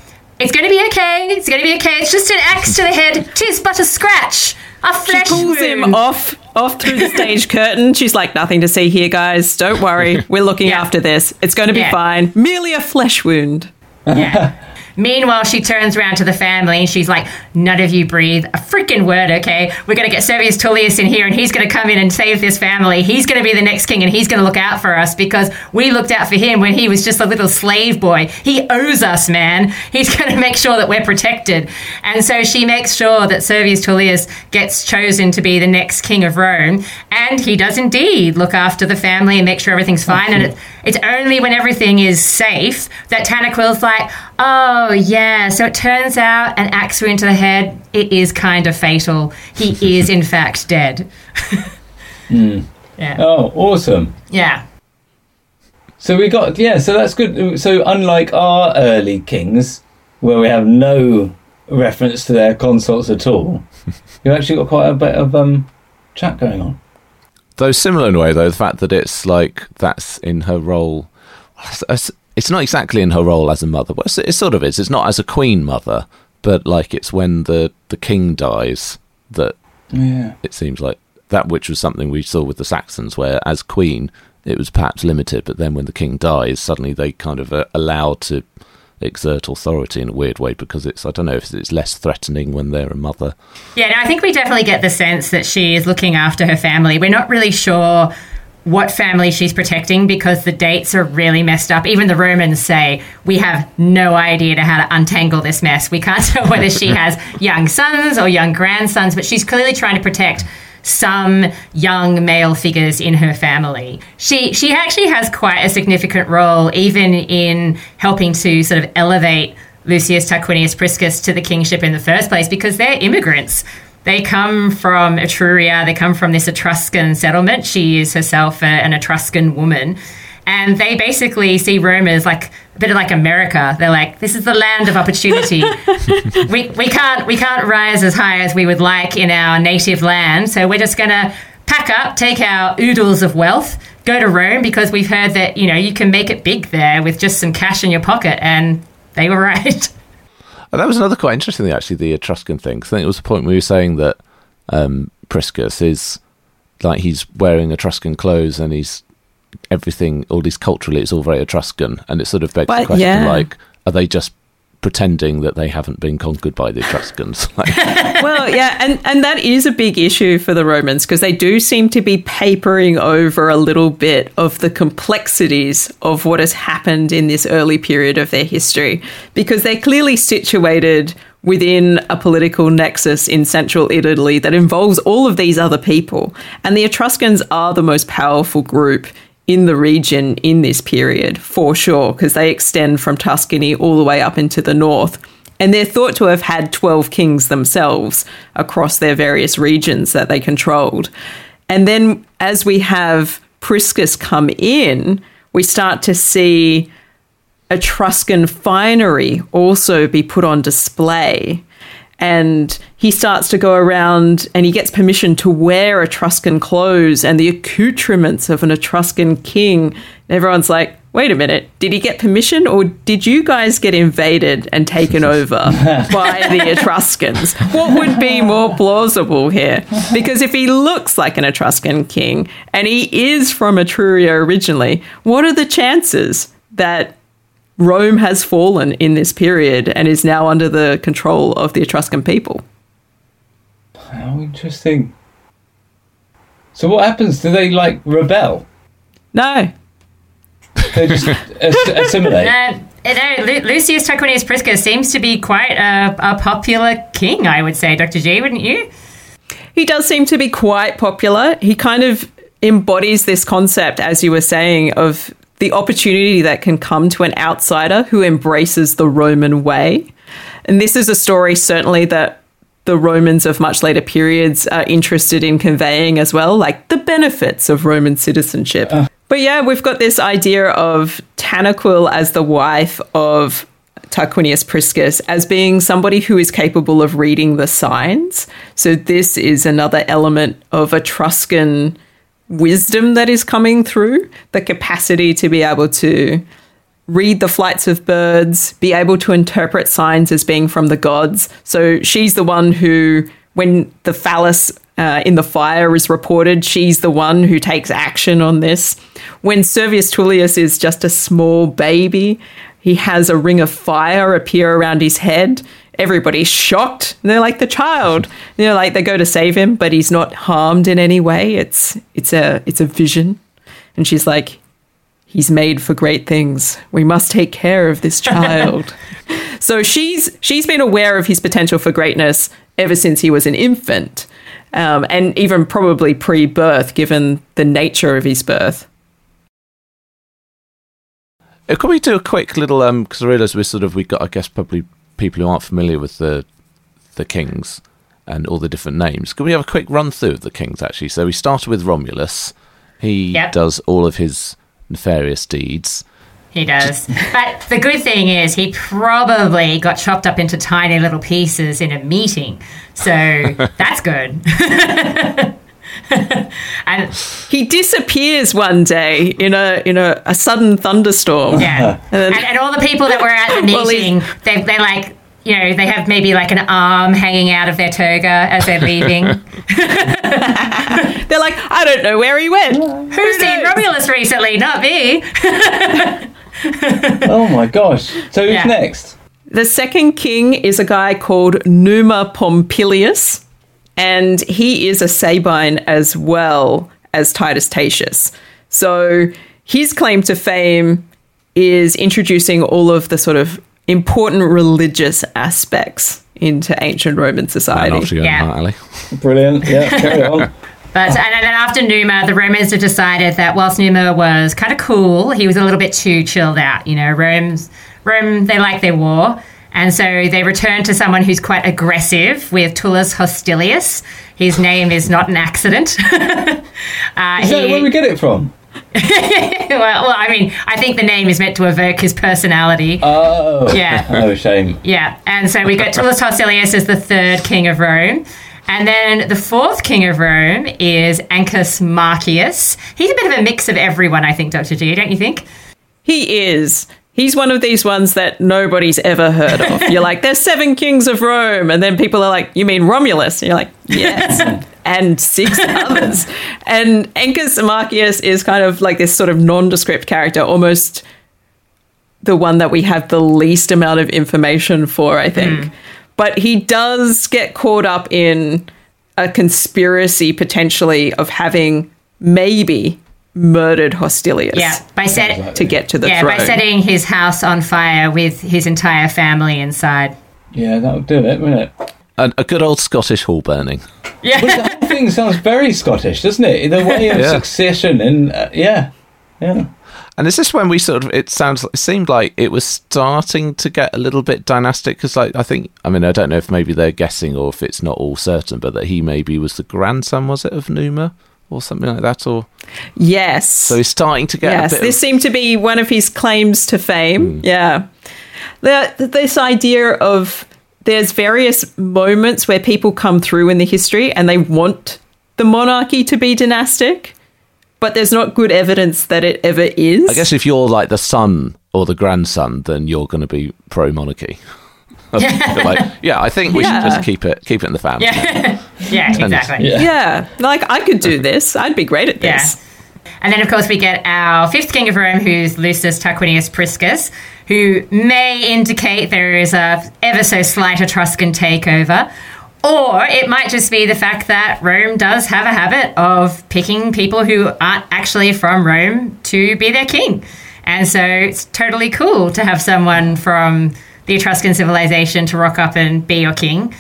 it's going to be okay. It's going to be okay. It's just an axe to the head. Tis but a scratch. A flesh She flesh pulls him off off through the stage curtain. She's like, nothing to see here, guys. Don't worry. We're looking Yeah. after this. It's going to be Yeah. fine. Merely a flesh wound. Yeah. Meanwhile, she turns around to the family and she's like, None of you breathe a freaking word, okay? We're going to get Servius Tullius in here and he's going to come in and save this family. He's going to be the next king and he's going to look out for us because we looked out for him when he was just a little slave boy. He owes us, man. He's going to make sure that we're protected. And so she makes sure that Servius Tullius gets chosen to be the next king of Rome. And he does indeed look after the family and make sure everything's fine. And it, it's only when everything is safe that Tanaquil's like, oh, yeah. So it turns out an axe wound to the head, it is kind of fatal. He is, in fact, dead. Yeah. Oh, awesome. Yeah. So we got yeah, so that's good. So unlike our early kings, where we have no reference to their consorts at all, you've actually got quite a bit of um chat going on. Though similar in a way, though, the fact that it's like that's in her role. it's- not exactly in her role as a mother, but it's- it sort of is. It's not as a queen mother, but like it's when the the king dies that Yeah. it seems like that, which was something we saw with the Saxons, where as queen it was perhaps limited, but then when the king dies, suddenly they kind of uh, are allowed to exert authority in a weird way because it's I don't know if it's less threatening when they're a mother. Yeah, no, I think we definitely get the sense that she is looking after her family. We're not really sure what family she's protecting because the dates are really messed up. Even the Romans say we have no idea to how to untangle this mess. We can't tell whether she has young sons or young grandsons, but she's clearly trying to protect some young male figures in her family. She she actually has quite a significant role even in helping to sort of elevate Lucius Tarquinius Priscus to the kingship in the first place because they're immigrants. They come from Etruria, they come from this Etruscan settlement. She is herself a, an Etruscan woman. And they basically see Rome as like a bit of like America. They're like, this is the land of opportunity. we, we can't we can't rise as high as we would like in our native land, so we're just gonna pack up, take our oodles of wealth, go to Rome because we've heard that you know you can make it big there with just some cash in your pocket, and they were right. And that was another quite interesting thing, actually, the Etruscan thing. 'cause I think it was the point where we were saying that um, Priscus is like he's wearing Etruscan clothes and he's everything, all these culturally, it's all very Etruscan. And it sort of begs the question yeah. like, are they just pretending that they haven't been conquered by the Etruscans? well, yeah, and, and that is a big issue for the Romans because they do seem to be papering over a little bit of the complexities of what has happened in this early period of their history because they're clearly situated within a political nexus in central Italy that involves all of these other people. And the Etruscans are the most powerful group in the region in this period, for sure, because they extend from Tuscany all the way up into the north. And they're thought to have had 12 kings themselves across their various regions that they controlled. And then as we have Priscus come in, we start to see Etruscan finery also be put on display. And he starts to go around and he gets permission to wear Etruscan clothes and the accoutrements of an Etruscan king. Everyone's like, wait a minute, did he get permission or did you guys get invaded and taken over by the Etruscans? What would be more plausible here? Because if he looks like an Etruscan king and he is from Etruria originally, what are the chances that Rome has fallen in this period and is now under the control of the Etruscan people. How interesting. So what happens? Do they like rebel? No. They just ass- assimilate. Uh, no, Lu- Lucius Tarquinius Priscus seems to be quite a, a popular king, I would say, Dr. G, wouldn't you? He does seem to be quite popular. He kind of embodies this concept, as you were saying, of the opportunity that can come to an outsider who embraces the Roman way. And this is a story, certainly, that the Romans of much later periods are interested in conveying as well, like the benefits of Roman citizenship. But yeah, we've got this idea of Tanaquil as the wife of Tarquinius Priscus as being somebody who is capable of reading the signs. So this is another element of Etruscan wisdom that is coming through, the capacity to be able to read the flights of birds, be able to interpret signs as being from the gods. So she's the one who, when the phallus uh, in the fire is reported, she's the one who takes action on this. When Servius Tullius is just a small baby, he has a ring of fire appear around his head. Everybody's shocked. They're like the child. You know, like they go to save him, but he's not harmed in any way. It's it's a it's a vision. And she's like, He's made for great things. We must take care of this child. so she's she's been aware of his potential for greatness ever since he was an infant, um, and even probably pre-birth, given the nature of his birth. Uh, Can we do a quick little um? Because I realise we're sort of we got I guess probably people who aren't familiar with the the kings and all the different names. Can we have a quick run through of the kings actually? So we started with Romulus. He Yep. does all of his nefarious deeds. He does. But the good thing is, he probably got chopped up into tiny little pieces in a meeting. So that's good. and He disappears one day in a in a, a sudden thunderstorm. yeah, and, and all the people that were at the Well, he's- meeting, they they like. You know, they have maybe like an arm hanging out of their toga as they're leaving. They're like, I don't know where he went. Who's seen Romulus recently? Not me. Oh my gosh. So who's Yeah. next? The second king is a guy called Numa Pompilius, and he is a Sabine as well as Titus Tatius. So his claim to fame is introducing all of the sort of important religious aspects into ancient Roman society. off you Yeah. Ali. Brilliant. Yeah, carry on. But and then after Numa, the Romans have decided that whilst Numa was kind of cool, he was a little bit too chilled out. You know, Rome's Rome they like their war, and so they return to someone who's quite aggressive with Tullus Hostilius. His name is not an accident. uh, Is that he- where we get it from? well, well, I mean, I think the name is meant to evoke his personality. Oh. Yeah. Oh, shame. Yeah, and so we got Tullus Hostilius as the third king of Rome. And then the fourth king of Rome is Ancus Marcius. He's a bit of a mix of everyone, I think, Dr. G, don't you think? He is. He's one of these ones that nobody's ever heard of. You're like, there's seven kings of Rome. And then people are like, you mean Romulus? And you're like, yes. and six others. And Ancus Marcius is kind of like this sort of nondescript character, almost the one that we have the least amount of information for, I think. Hmm. But he does get caught up in a conspiracy potentially of having maybe murdered Hostilius Yeah, by set, to get to the yeah, throne. by setting his house on fire with his entire family inside. Yeah, that'll do it, won't it? And a good old Scottish hall burning. Yeah, The whole thing sounds very Scottish, doesn't it? The way of Yeah. succession and uh, yeah, yeah. And is this when we sort of? It sounds. It seemed like it was starting to get a little bit dynastic because, like, I think. I mean, I don't know if maybe they're guessing or if it's not all certain, but that he maybe was the grandson, was it, of Numa or something like that, or yes. so he's starting to get. yes, a bit this of, seemed to be one of his claims to fame. Yeah. The, this idea of there's various moments where people come through in the history and they want the monarchy to be dynastic, but there's not good evidence that it ever is. I guess if you're like the son or the grandson, then you're going to be pro monarchy. like, yeah, I think we Yeah. should just keep it keep it in the family. yeah, yeah, exactly. Yeah. Yeah, like I could do this. I'd be great at Yeah. this. And then, of course, we get our fifth king of Rome, who's Lucius Tarquinius Priscus, who may indicate there is a ever so slight Etruscan takeover. Or it might just be the fact that Rome does have a habit of picking people who aren't actually from Rome to be their king. And so it's totally cool to have someone from the Etruscan civilization to rock up and be your king,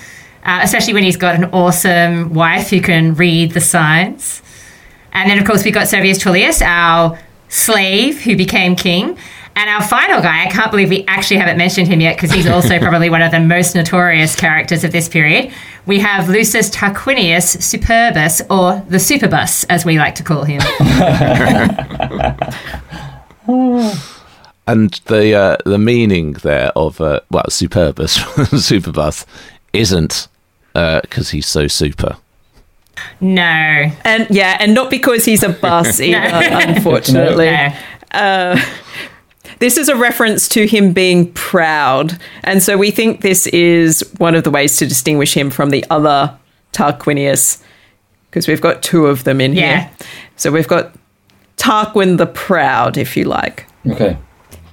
uh, especially when he's got an awesome wife who can read the signs. And then, of course, we got Servius Tullius, our slave who became king. And our final guy, I can't believe we actually haven't mentioned him yet because he's also probably one of the most notorious characters of this period. We have Lucius Tarquinius Superbus, or the Superbus, as we like to call him. And the uh, the meaning there of uh, well, superbus, superbus, isn't because he's so super. No. And yeah, and not because he's a bus either, unfortunately. No. Uh, this is a reference to him being proud. And so we think this is one of the ways to distinguish him from the other Tarquinius, because we've got two of them in Yeah. here. So we've got Tarquin the Proud, if you like. Okay.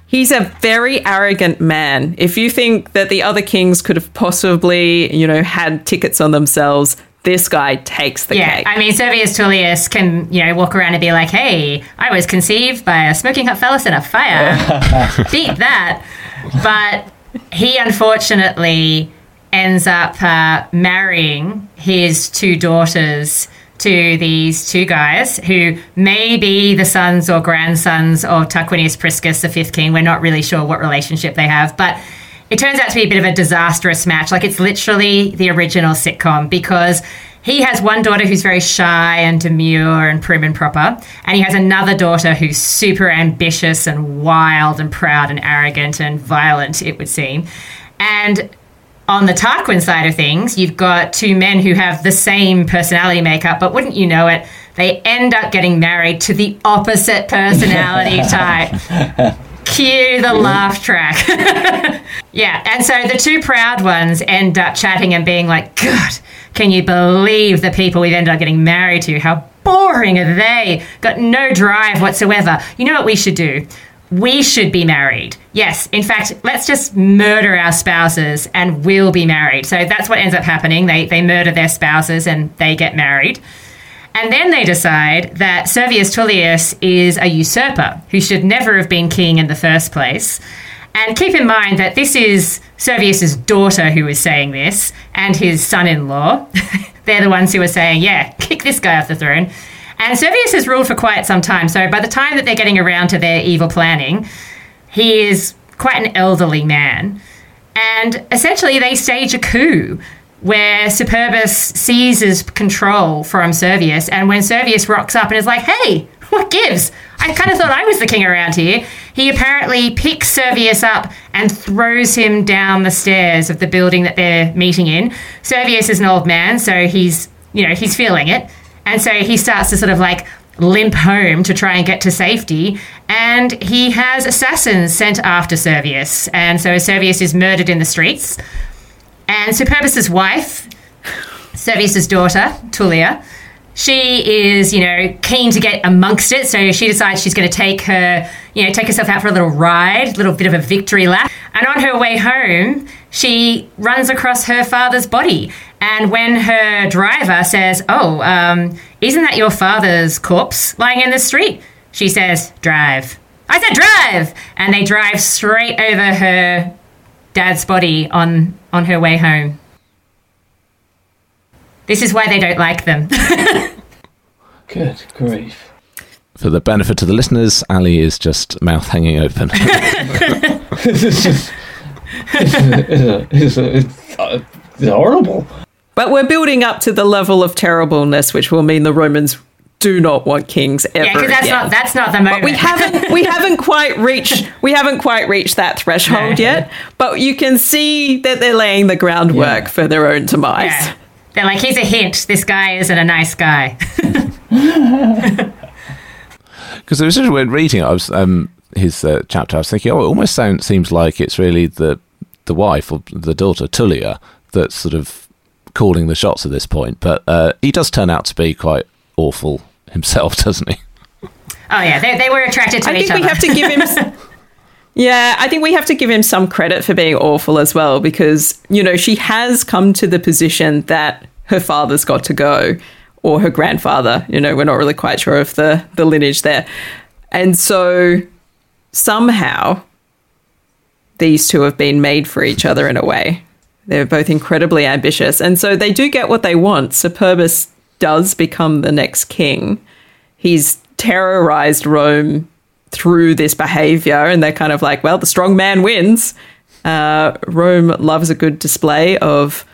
He's a very arrogant man. If you think that the other kings could have possibly, you know, had tickets on themselves, this guy takes the Yeah, cake. I mean, Servius Tullius can, you know, walk around and be like, hey, I was conceived by a smoking hot phallus in a fire. Beat that. But he unfortunately ends up uh, marrying his two daughters to these two guys who may be the sons or grandsons of Tarquinius Priscus, the fifth king. We're not really sure what relationship they have, but it turns out to be a bit of a disastrous match. Like it's literally the original sitcom because he has one daughter who's very shy and demure and prim and proper, and he has another daughter who's super ambitious and wild and proud and arrogant and violent, it would seem. And on the Tarquin side of things, you've got two men who have the same personality makeup, but wouldn't you know it, they end up getting married to the opposite personality type. Cue the laugh track. yeah, and so the two proud ones end up chatting and being like, God, can you believe the people we've ended up getting married to? How boring are they? Got no drive whatsoever. You know what we should do? We should be married. Yes, in fact, let's just murder our spouses and we'll be married. So that's what ends up happening. They, they murder their spouses and they get married. And then they decide that Servius Tullius is a usurper who should never have been king in the first place. And keep in mind that this is Servius's daughter who is saying this and his son in law. They're the ones who are saying, yeah, kick this guy off the throne. And Servius has ruled for quite some time. So by the time that they're getting around to their evil planning, he is quite an elderly man. And essentially, they stage a coup where Superbus seizes control from Servius. And when Servius rocks up and is like, hey, what gives? I kind of thought I was the king around here. He apparently picks Servius up and throws him down the stairs of the building that they're meeting in. Servius is an old man, so he's, you know, he's feeling it. And so he starts to sort of like limp home to try and get to safety. And he has assassins sent after Servius. And so Servius is murdered in the streets. And Superbus's wife, Servius's daughter, Tullia, she is, you know, keen to get amongst it. So she decides she's going to take her, you know, take herself out for a little ride, a little bit of a victory lap. And on her way home, she runs across her father's body. And when her driver says, Oh, um, isn't that your father's corpse lying in the street? She says, Drive. I said, Drive! And they drive straight over her dad's body on, on her way home. This is why they don't like them. Good grief. For the benefit of the listeners, Ali is just mouth hanging open. it's just. It's, it's, it's, uh, horrible. But we're building up to the level of terribleness, which will mean the Romans do not want kings ever yeah, because that's again. not that's not the moment. But we haven't we haven't quite reached we haven't quite reached that threshold No. yet. But you can see that they're laying the groundwork Yeah. for their own demise. Yeah. They're like, here's a hint. This guy isn't a nice guy. Because it was just when reading I was um, his uh, chapter. I was thinking, oh, it almost sounds seems like it's really the the wife or the daughter Tullia that's sort of calling the shots at this point. But uh, he does turn out to be quite awful himself, doesn't he? oh yeah, they, they were attracted to I each think we have to give him Yeah, I think we have to give him some credit for being awful as well because, you know, she has come to the position that her father's got to go or her grandfather, you know, we're not really quite sure of the the lineage there. And so somehow these two have been made for each other in a way. They're both incredibly ambitious. And so they do get what they want. Superbus does become the next king. He's terrorized Rome through this behavior, and they're kind of like, well, the strong man wins. Uh, Rome loves a good display of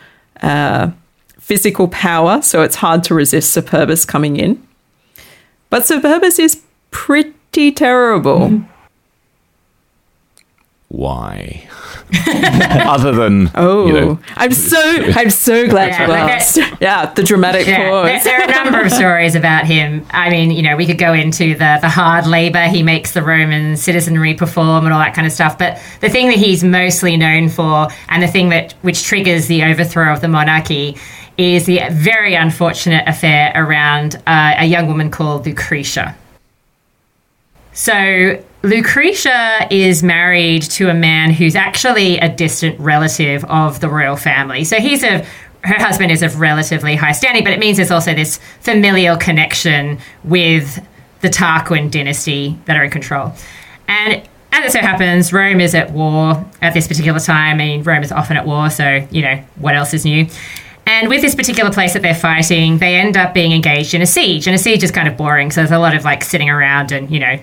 uh, physical power, so it's hard to resist Superbus coming in. But Superbus is pretty terrible. Why? Other than Oh, you know, I'm so I'm so glad Yeah, you like asked. Yeah, the dramatic Yeah, there, pause. there are a number of stories about him. I mean, you know, we could go into the the hard labor he makes the Roman citizenry perform and all that kind of stuff. But the thing that he's mostly known for, and the thing that which triggers the overthrow of the monarchy, is the very unfortunate affair around uh, a young woman called Lucretia. So Lucretia is married to a man who's actually a distant relative of the royal family. So he's a her husband is of relatively high standing, but it means there's also this familial connection with the Tarquin dynasty that are in control. And as it so happens, Rome is at war at this particular time. I mean, Rome is often at war, so, you know, what else is new? And with this particular place that they're fighting, they end up being engaged in a siege. And a siege is kind of boring, so there's a lot of like sitting around and, you know,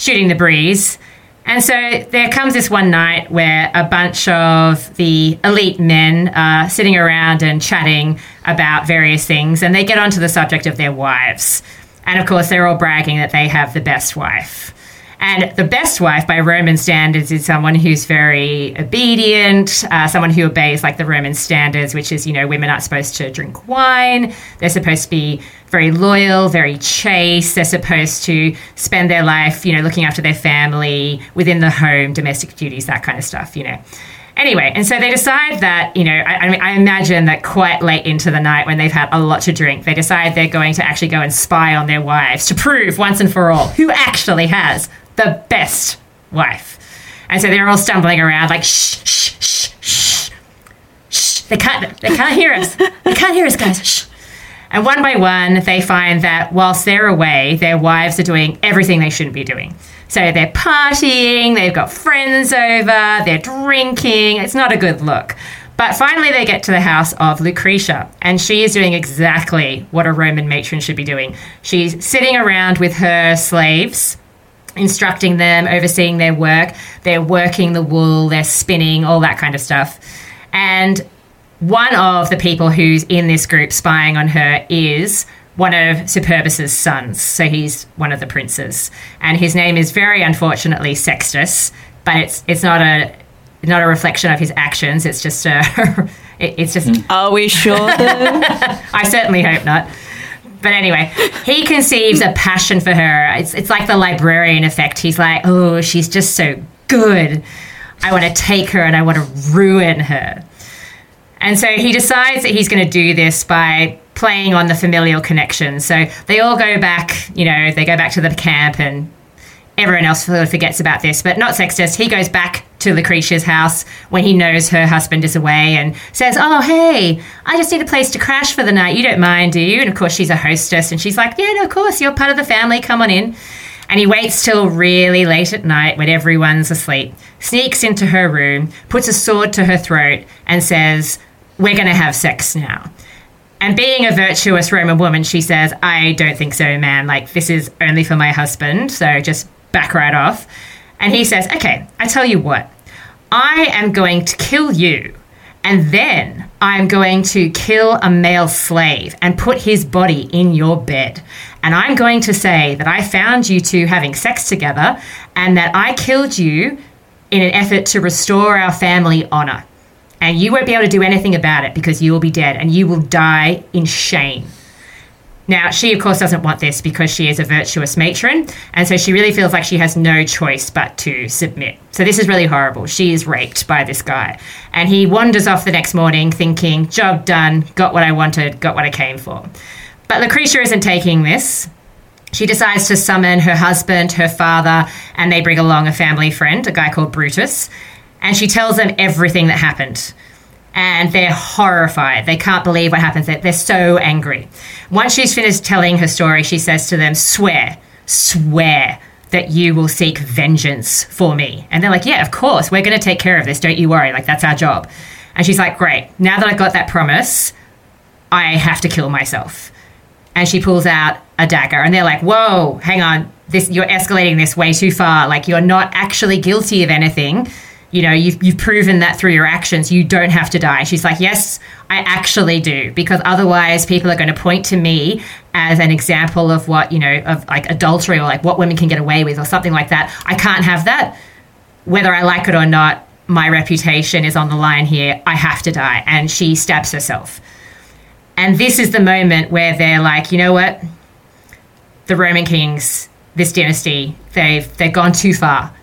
shooting the breeze. And so there comes this one night where a bunch of the elite men are sitting around and chatting about various things, and they get onto the subject of their wives. And of course, they're all bragging that they have the best wife. And the best wife, by Roman standards, is someone who's very obedient, uh, someone who obeys like the Roman standards, which is, you know, women aren't supposed to drink wine. They're supposed to be very loyal, very chaste. They're supposed to spend their life, you know, looking after their family within the home, domestic duties, that kind of stuff, you know. Anyway, and so they decide that, you know, I, I, mean, I imagine that quite late into the night when they've had a lot to drink, they decide they're going to actually go and spy on their wives to prove once and for all who actually has the best wife. And so they're all stumbling around like, shh, shh, shh, shh, shh. They can't, they can't hear us. They can't hear us, guys. Shh. And one by one, they find that whilst they're away, their wives are doing everything they shouldn't be doing. So they're partying, they've got friends over, they're drinking. It's not a good look. But finally, they get to the house of Lucretia, and she is doing exactly what a Roman matron should be doing. She's sitting around with her slaves, instructing them, overseeing their work. They're working the wool, they're spinning, all that kind of stuff. And one of the people who's in this group spying on her is one of Superbus's sons. So he's one of the princes, and his name is very unfortunately Sextus. But it's it's not a not a reflection of his actions. It's just a it, it's just. Are we sure though? I certainly hope not. But anyway, he conceives a passion for her. It's it's like the librarian effect. He's like, oh, she's just so good. I want to take her and I want to ruin her. And so he decides that he's going to do this by playing on the familial connection. So they all go back, you know, they go back to the camp and everyone else sort of forgets about this, but not Sextus. He goes back to Lucretia's house when he knows her husband is away and says, Oh, hey, I just need a place to crash for the night. You don't mind, do you? And of course, she's a hostess and she's like, Yeah, no, of course, you're part of the family. Come on in. And he waits till really late at night when everyone's asleep, sneaks into her room, puts a sword to her throat, and says, We're going to have sex now. And being a virtuous Roman woman, she says, I don't think so, man. Like, this is only for my husband, so just back right off. And he says, Okay, I tell you what, I am going to kill you, and then I'm going to kill a male slave and put his body in your bed. And I'm going to say that I found you two having sex together and that I killed you in an effort to restore our family honor. And you won't be able to do anything about it because you will be dead and you will die in shame. Now, she, of course, doesn't want this because she is a virtuous matron, and so she really feels like she has no choice but to submit. So, this is really horrible. She is raped by this guy, and he wanders off the next morning thinking, Job done, got what I wanted, got what I came for. But Lucretia isn't taking this. She decides to summon her husband, her father, and they bring along a family friend, a guy called Brutus, and she tells them everything that happened and they're horrified. They can't believe what happens. They're so angry. Once she's finished telling her story, she says to them, Swear, swear that you will seek vengeance for me. And they're like, Yeah, of course. We're going to take care of this. Don't you worry. Like, that's our job. And she's like, Great. Now that I've got that promise, I have to kill myself. And she pulls out a dagger. And they're like, Whoa, hang on. This, you're escalating this way too far. Like, you're not actually guilty of anything you know, you've, you've proven that through your actions, you don't have to die. She's like, yes, I actually do, because otherwise people are going to point to me as an example of what, you know, of like adultery or like what women can get away with or something like that. I can't have that. whether I like it or not, my reputation is on the line here. I have to die. And she stabs herself. And this is the moment where they're like, you know what? The Roman kings, this dynasty, they've they've gone too far.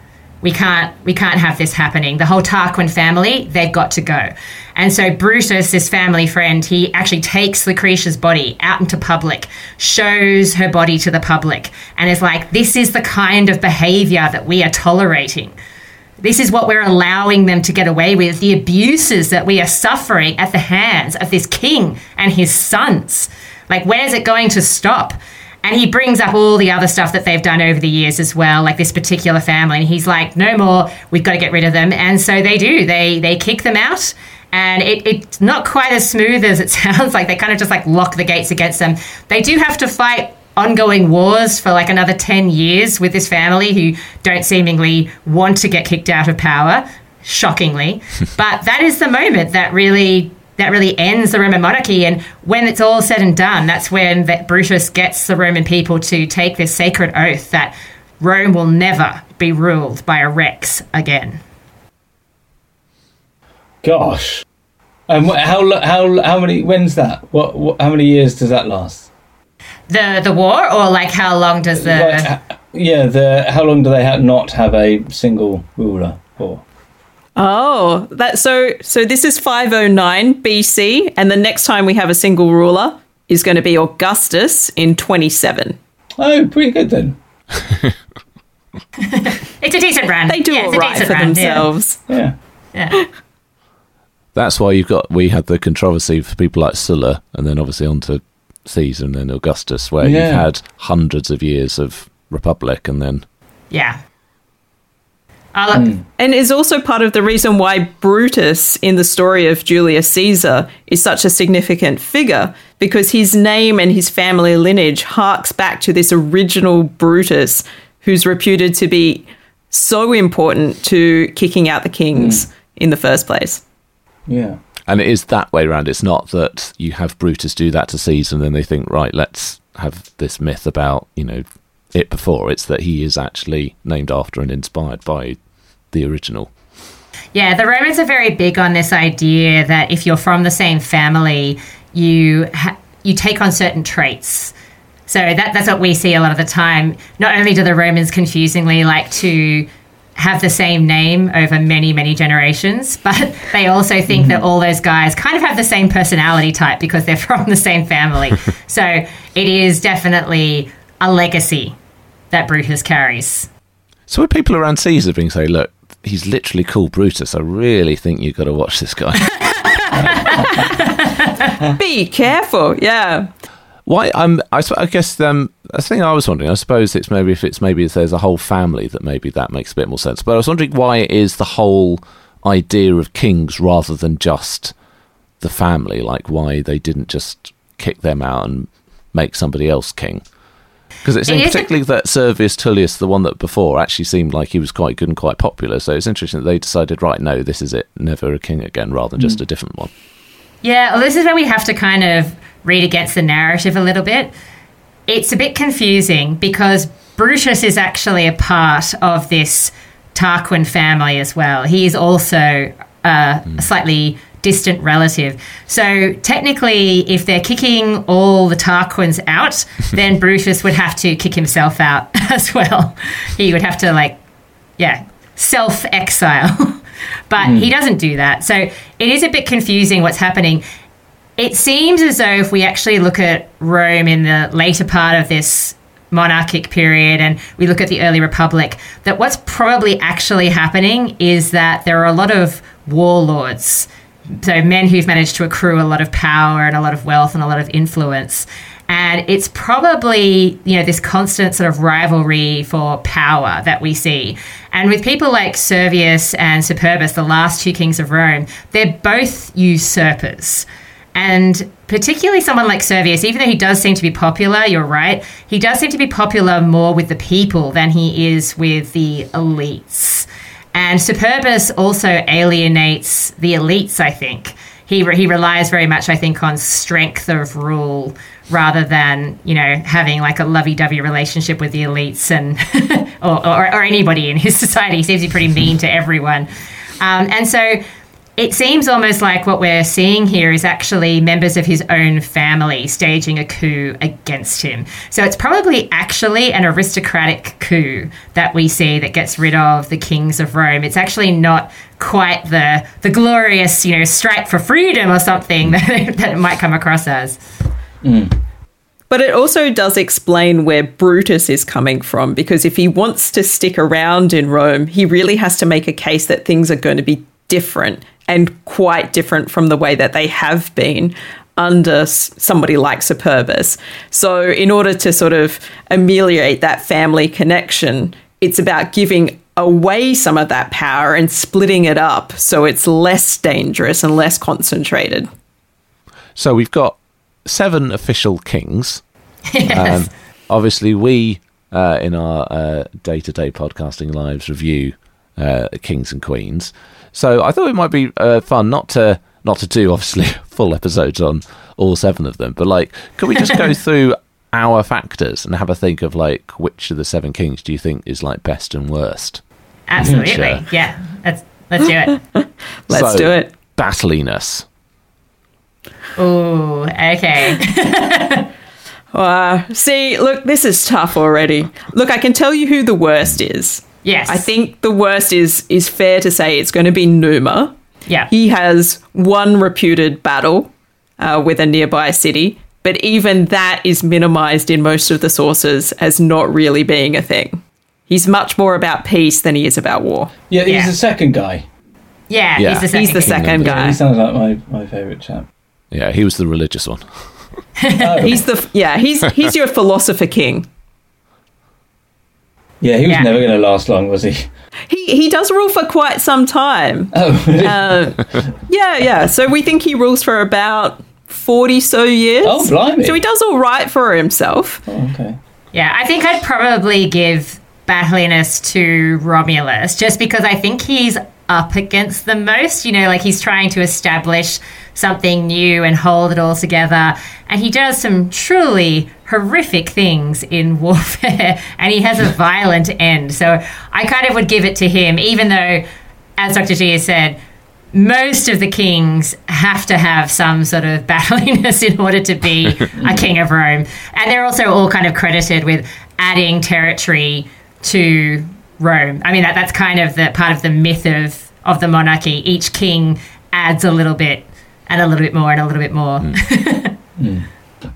We can't we can't have this happening. The whole Tarquin family, they've got to go. And so Brutus, this family friend, he actually takes Lucretia's body out into public, shows her body to the public, and is like, this is the kind of behavior that we are tolerating. This is what we're allowing them to get away with, the abuses that we are suffering at the hands of this king and his sons. Like, where's it going to stop? And he brings up all the other stuff that they've done over the years as well, like this particular family. And he's like, no more, we've got to get rid of them. And so they do. They they kick them out. And it, it's not quite as smooth as it sounds like. They kind of just like lock the gates against them. They do have to fight ongoing wars for like another 10 years with this family who don't seemingly want to get kicked out of power shockingly but that is the moment that really that really ends the roman monarchy and when it's all said and done that's when that brutus gets the roman people to take this sacred oath that rome will never be ruled by a rex again Gosh. And wh- how how how many? When's that? What, what? How many years does that last? the the war or like how long does the Like, yeah. The how long do they ha- not have a single ruler for? Oh, that so so this is 509 BC and the next time we have a single ruler is going to be Augustus in 27. Oh, pretty good then. it's a decent brand. They do yeah, all it's a right decent for run, yeah. themselves. Yeah. Yeah. That's why you've got we had the controversy for people like Sulla, and then obviously on to Caesar and then Augustus, where Yeah. you've had hundreds of years of republic, and then yeah. I'll, And is also part of the reason why Brutus in the story of Julius Caesar is such a significant figure because his name and his family lineage harks back to this original Brutus who's reputed to be so important to kicking out the kings hmm. in the first place. Yeah. and it is that way around. It's not that you have Brutus do that to Caesar, and then they think, right, let's have this myth about you know it before. It's that he is actually named after and inspired by the original. Yeah, the Romans are very big on this idea that if you're from the same family, you ha- you take on certain traits. So that that's what we see a lot of the time. Not only do the Romans confusingly like to have the same name over many many generations, but they also think that all those guys kind of have the same personality type because they're from the same family. so it is definitely a legacy that Brutus carries. So when people around Caesar being say, look, he's literally called Brutus, I really think you've got to watch this guy. Be careful. Yeah. Why? Um, I, I guess um, the thing I was wondering. I suppose it's maybe if it's maybe if there's a whole family that maybe that makes a bit more sense. But I was wondering why it is the whole idea of kings rather than just the family. Like why they didn't just kick them out and make somebody else king. Because it seemed It particularly that Servius Tullius, the one that before, actually seemed like he was quite good and quite popular. So it's interesting that they decided, right, no, this is it, never a king again, rather than just a different one. Yeah, well, this is where we have to kind of read against the narrative a little bit. It's a bit confusing because Brutus is actually a part of this Tarquin family as well. He is also uh, a slightly distant relative. So technically, if they're kicking all the Tarquins out, then Brutus would have to kick himself out as well. He would have to like yeah, self exile. but he hmm. doesn't do that. So it is a bit confusing what's happening. It seems as though if we actually look at Rome in the later part of this monarchic period and we look at the early republic, that what's probably actually happening is that there are a lot of warlords. So men who've managed to accrue a lot of power and a lot of wealth and a lot of influence. And it's probably, you know, this constant sort of rivalry for power that we see. And with people like Servius and Superbus, the last two kings of Rome, they're both usurpers. And particularly someone like Servius, even though he does seem to be popular, you're right, he does seem to be popular more with the people than he is with the elites. And Superbus also alienates the elites, I think. he re- he relies very much, I think, on strength of rule rather than you know having like a lovey-dovey relationship with the elites and or, or, or anybody in his society. He seems to be pretty mean to everyone, um, and so it seems almost like what we're seeing here is actually members of his own family staging a coup against him. So it's probably actually an aristocratic coup that we see that gets rid of the kings of Rome. It's actually not quite the the glorious, you know, strike for freedom or something that, that it might come across as. Mm. But it also does explain where Brutus is coming from, because if he wants to stick around in Rome, he really has to make a case that things are going to be different and quite different from the way that they have been under somebody like Superbus. So, in order to sort of ameliorate that family connection, it's about giving away some of that power and splitting it up so it's less dangerous and less concentrated. So we've got seven official kings. Yes. Um, obviously, we uh, in our uh, day-to-day podcasting lives review uh, kings and queens. So I thought it might be uh, fun not to not to do obviously full episodes on all seven of them, but like, could we just go through our factors and have a think of like which of the seven kings do you think is like best and worst? Absolutely. Sure. Yeah. Let's let's do it. Let's So, do it. Battliness. Oh, okay. Uh, see, look, this is tough already. Look, I can tell you who the worst is. Yes. I think the worst is is fair to say it's going to be Numa. Yeah. He has one reputed battle uh, with a nearby city, but even that is minimized in most of the sources as not really being a thing. He's much more about peace than he is about war. Yeah, he's Yeah. the second guy. yeah, Yeah. He's the second. He's the king. second Yeah, guy. he sounds like my, my favourite chap. Yeah, he was the religious one. Oh, He's the yeah. He's he's your philosopher king. Yeah, he was Yeah. never going to last long, was he? He he does rule for quite some time. Oh, really? Uh, yeah, yeah. So we think he rules for about forty so years. Oh, blimey. So he does all right for himself. Oh, okay. Yeah, I think I'd probably give battliness to Romulus just because I think he's up against the most. You know, like he's trying to establish something new and hold it all together. And he does some truly horrific things in warfare and he has a violent end. So I kind of would give it to him, even though, as Dr. G has said, most of the kings have to have some sort of battliness in order to be a king of Rome. And they're also all kind of credited with adding territory to Rome. I mean, that, that's kind of the part of the myth of, of the monarchy. Each king adds a little bit and a little bit more and a little bit more.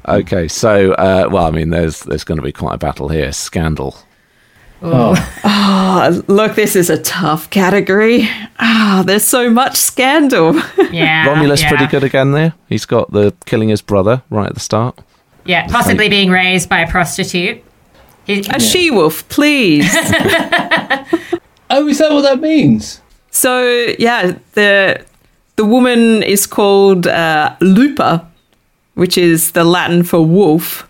Okay, so uh, well, I mean, there's there's going to be quite a battle here. Scandal. Oh, Uh, look, this is a tough category. Ah, there's so much scandal. yeah. Romulus yeah. pretty good again there. He's got the killing his brother right at the start. Yeah, possibly being raised by a prostitute. He, A she wolf, please. oh, is that what that means? so yeah, the the woman is called uh, Lupa, which is the Latin for wolf,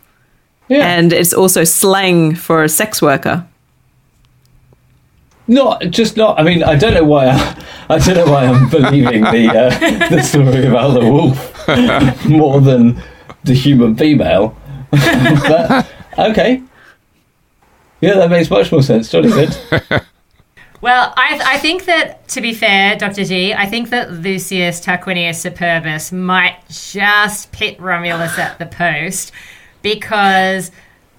Yeah. and it's also slang for a sex worker. Not just not. I mean, I don't know why. I, I don't know why I'm believing the uh, the story about the wolf more than the human female. but okay, yeah, that makes much more sense. Jolly good. Well, I, I think that, to be fair, Dr. G, I think that Lucius Tarquinius Superbus might just pit Romulus at the post because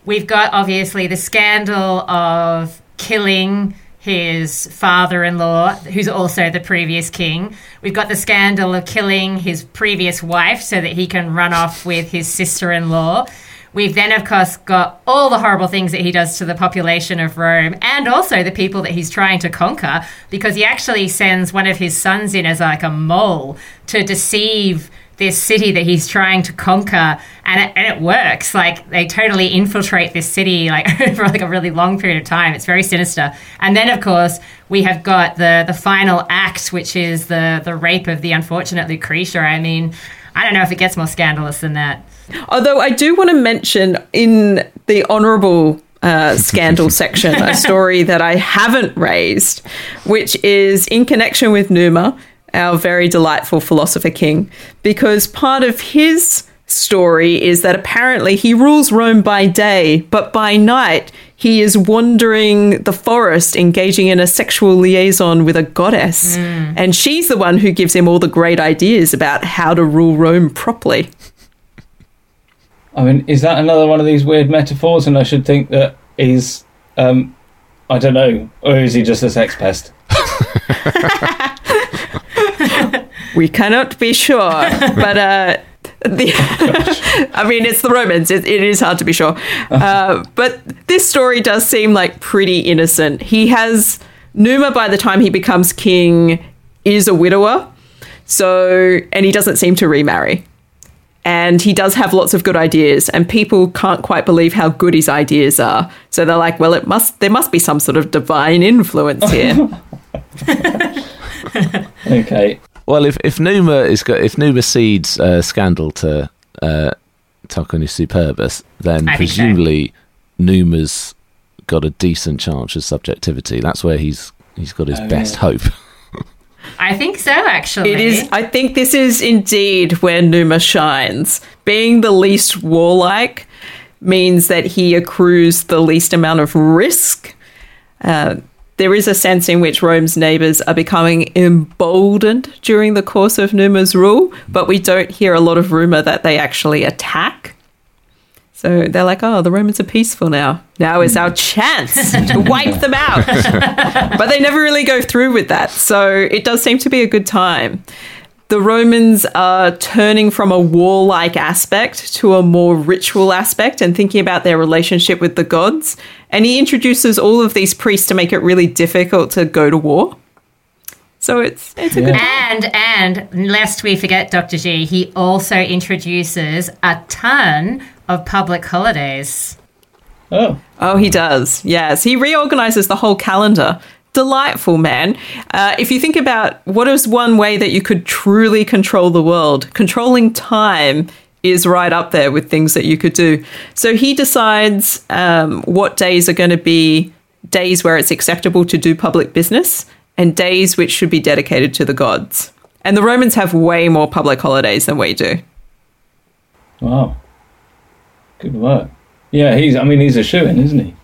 we've got obviously the scandal of killing his father in law, who's also the previous king. We've got the scandal of killing his previous wife so that he can run off with his sister in law. We've then, of course, got all the horrible things that he does to the population of Rome and also the people that he's trying to conquer because he actually sends one of his sons in as like a mole to deceive this city that he's trying to conquer. And it, and it works. Like they totally infiltrate this city like for like a really long period of time. It's very sinister. And then of course we have got the the final act which is the the rape of the unfortunate lucretia. I mean i don't know if it gets more scandalous than that Although I do want to mention in the honourable uh, scandal section a story that I haven't raised, which is in connection with Numa. our very delightful philosopher king, because part of his story is that apparently he rules Rome by day, but by night he is wandering the forest, engaging in a sexual liaison with a goddess. And she's the one who gives him all the great ideas about how to rule Rome properly. I mean, is that another one of these weird metaphors? And I should think that he's, um, I don't know, or is he just a sex pest? We cannot be sure, but uh, the, I mean, it's the Romans. It, it is hard to be sure, uh, but this story does seem like pretty innocent. He has Numa by the time he becomes king is a widower, so and he doesn't seem to remarry. And he does have lots of good ideas, and people can't quite believe how good his ideas are. So they're like, "Well, it must there must be some sort of divine influence here." Okay. Well, if if Numa is got if Numa cedes uh, scandal to uh, Tarquinius Superbus, then I think so. presumably Numa's got a decent chance of subjectivity. That's where he's he's got his Oh, best yeah. hope. I think so, actually. It is. I think this is indeed where Numa shines. Being the least warlike means that he accrues the least amount of risk. Uh, there is a sense in which Rome's neighbours are becoming emboldened during the course of Numa's rule, but we don't hear a lot of rumour that they actually attack. So they're like, oh, the Romans are peaceful now. Now is our chance to wipe them out. but they never really go through with that. So it does seem to be a good time. The Romans are turning from a warlike aspect to a more ritual aspect and thinking about their relationship with the gods. And he introduces all of these priests to make it really difficult to go to war. So it's it's a good And and lest we forget, Dr. G, he also introduces a ton of public holidays. Oh, Oh, he does. Yes, he reorganizes the whole calendar. Delightful man. Uh, if you think about what is one way that you could truly control the world, controlling time is right up there with things that you could do. So he decides um, what days are going to be days where it's acceptable to do public business and days which should be dedicated to the gods. And the Romans have way more public holidays than we do. wow. Good work. Yeah, he's. I mean, he's a shoe in, isn't he?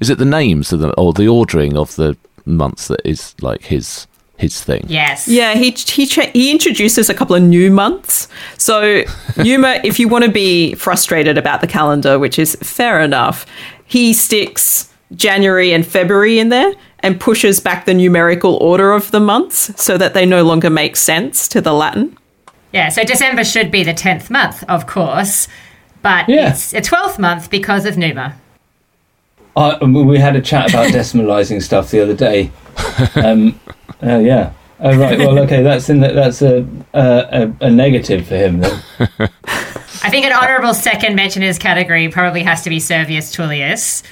Is it the names of the or the ordering of the months that is like his his thing? Yes. Yeah, he he cha- he introduces a couple of new months. So, Yuma, if you want to be frustrated about the calendar, which is fair enough, he sticks January and February in there and pushes back the numerical order of the months so that they no longer make sense to the Latin. Yeah, so December should be the 10th month, of course, but Yeah. it's a 12th month because of Numa. Uh, we had a chat about decimalising stuff the other day. Um, oh yeah. Oh right. Well, okay. That's in the, that's a, a a a negative for him then. I think an honourable second mention in his category probably has to be Servius Tullius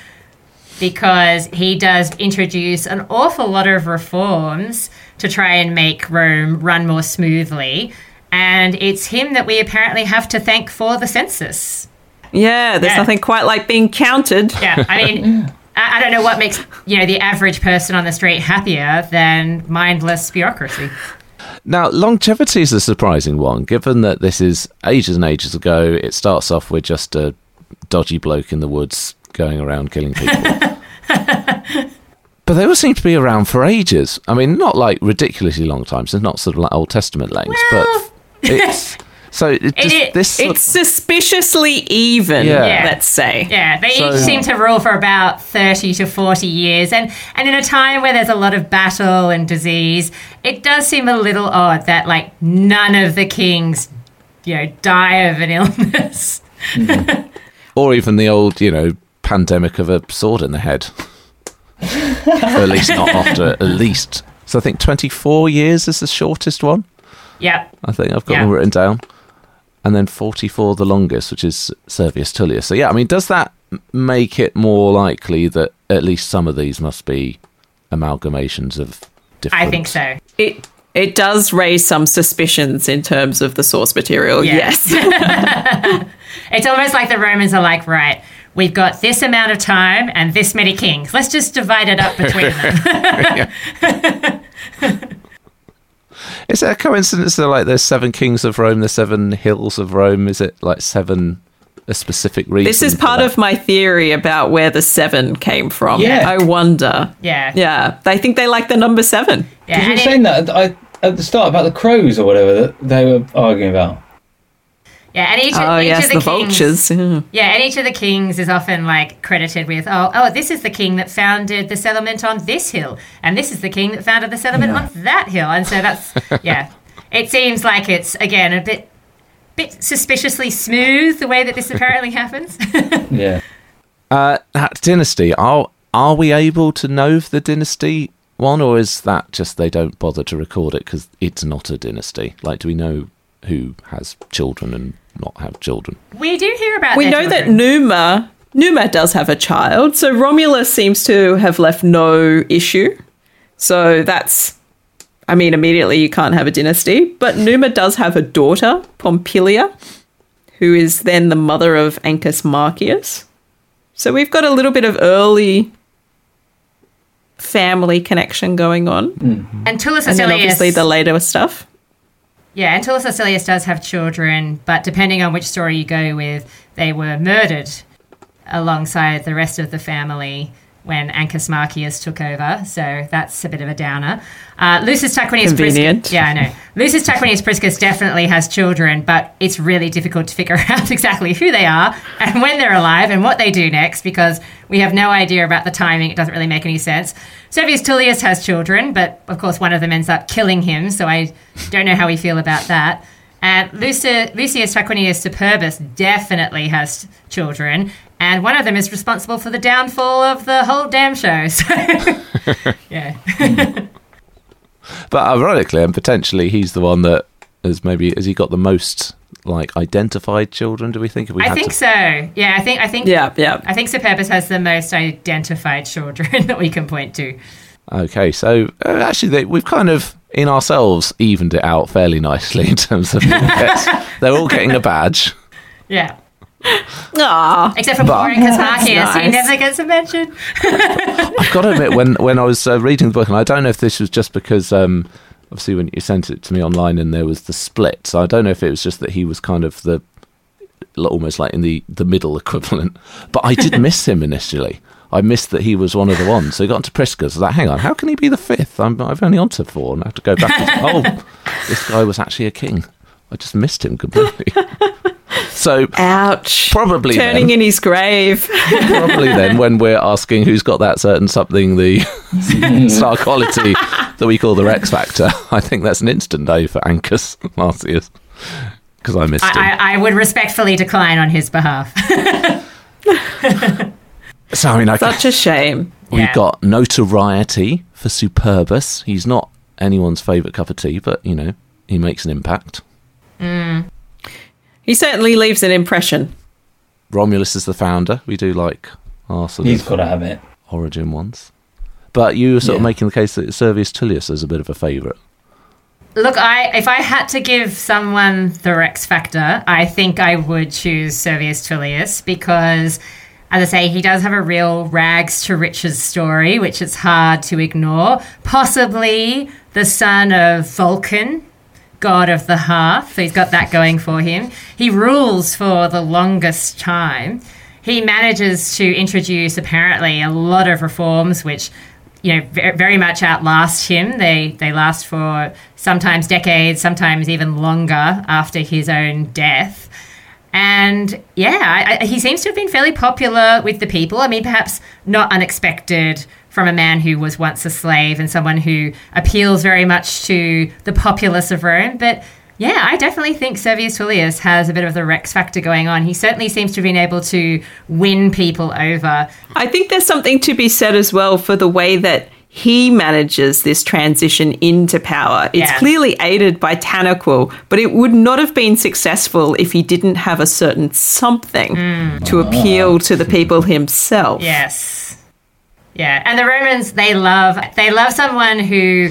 because he does introduce an awful lot of reforms to try and make Rome run more smoothly. And it's him that we apparently have to thank for the census. Yeah, there's Yeah. nothing quite like being counted. Yeah, I mean, I, I don't know what makes you know the average person on the street happier than mindless bureaucracy. Now, longevity is a surprising one, given that this is ages and ages ago. It starts off with just a dodgy bloke in the woods going around killing people. but they all seem to be around for ages. I mean, not like ridiculously long times. It's not sort of like Old Testament lengths, Well- but it's so it just it- this. It's suspiciously even, Yeah. Yeah. let's say. Yeah, they So- each seem to rule for about 30 to 40 years. And, and in a time where there's a lot of battle and disease, it does seem a little odd that, like, none of the kings, you know, die of an illness. Mm. or even the old, you know, pandemic of a sword in the head. or at least not after at least. So I think 24 years is the shortest one. Yep. I think I've got Yeah. them written down. And then 44 the longest, which is Servius Tullius. So yeah, I mean, does that make it more likely that at least some of these must be amalgamations of different? I think so. It it does raise some suspicions in terms of the source material. Yeah. Yes. It's almost like the Romans are like, right, we've got this amount of time and this many kings. Let's just divide it up between them. Is it a coincidence that like there's seven kings of Rome, there's seven hills of Rome? Is it like seven a specific reason? This is part of my theory about where the seven came from. Yeah. I wonder. Yeah. Yeah. They think they like the number seven. Yeah, Because you were saying that I, at the start about the crows or whatever that they were arguing about. Yeah, and each, Oh, each yes, of the, the kings, vultures. Yeah. Yeah, and each of the kings is often like credited with, oh, oh, this is the king that founded the settlement on this hill, and this is the king that founded the settlement on that hill, and so that's yeah. It seems like it's again a bit, bit suspiciously smooth the way that this apparently happens. Yeah. Uh, that dynasty. Are are we able to know the dynasty one, or is that just they don't bother to record it because it's not a dynasty? Like, do we know who has children and not have children? we do hear about. We their know that. Numa Numa does have a child, so Romulus seems to have left no issue. So that's I mean, immediately you can't have a dynasty, but Numa does have a daughter, Pompilia, who is then the mother of Ancus Marcius. So we've got a little bit of early family connection going on. and Tullus And then obviously the later stuff. Yeah, and Tullus Hostilius does have children, but depending on which story you go with, they were murdered alongside the rest of the family when Ancus Marcius took over. So that's a bit of a downer. Uh, Lucius Tarquinius Priscus. Yeah, I know. Lucius Tarquinius Priscus definitely has children, but it's really difficult to figure out exactly who they are and when they're alive and what they do next because we have no idea about the timing. It doesn't really make any sense. Servius Tullius has children, but of course one of them ends up killing him, so I don't know how we feel about that. And Luci- Lucius Tarquinius Superbus definitely has children, and one of them is responsible for the downfall of the whole damn show. So, yeah. But ironically, and potentially, he's the one that has maybe has he got the most like identified children? Do we think? If we I think to, so. Yeah, I think I think Yeah, yeah. I think Superbus has the most identified children that we can point to. Okay, so uh, actually, they, we've kind of in ourselves evened it out fairly nicely in terms of they're all getting a badge. Yeah. Ah, Except for But- poor Ancus Marcius, he never gets a mention. I've got to admit, when when I was uh, reading the book, and I don't know if this was just because um, obviously when you sent it to me online and there was the split, so I don't know if it was just that he was kind of the almost like in the the middle equivalent. But I did miss him initially. I missed that he was one of the ones. So he got into Priscus. I was like, hang on, how can he be the fifth? I'm, I've only on to four, and I have to go back. And, oh, this guy was actually a king. I just missed him completely. so ouch. Probably turning then. in his grave. probably then when we're asking who's got that certain something the star quality that we call the Rex Factor, I think that's an instant day for Ancus Marcius because I missed him. I, I, I would respectfully decline on his behalf. so I mean, I, Such a shame. we've Yeah. got notoriety for Superbus. He's not anyone's favourite cup of tea, but you know he makes an impact. Mm. He certainly leaves an impression. Romulus is the founder. We do like our sort He's of got to have it. origin ones. But you were sort of making the case that Servius Tullius is a bit of a favourite. Look, I if I had to give someone the Rex Factor, I think I would choose Servius Tullius because, as I say, he does have a real rags to riches story, which it's hard to ignore. Possibly the son of Vulcan, god of the hearth. He's got that going for him. He rules for the longest time. He manages to introduce apparently a lot of reforms, which you know very much outlast him. They they last for sometimes decades, sometimes even longer after his own death. And yeah, I, I, he seems to have been fairly popular with the people. I mean, perhaps not unexpected from a man who was once a slave and someone who appeals very much to the populace of Rome. But yeah, I definitely think Servius Tullius has a bit of the Rex factor going on. He certainly seems to have been able to win people over. I think there's something to be said as well for the way that he manages this transition into power. It's Yeah. clearly aided by Tanaquil, but it would not have been successful if he didn't have a certain something hmm. to appeal to the people himself. Yes. Yeah, and the Romans they love they love someone who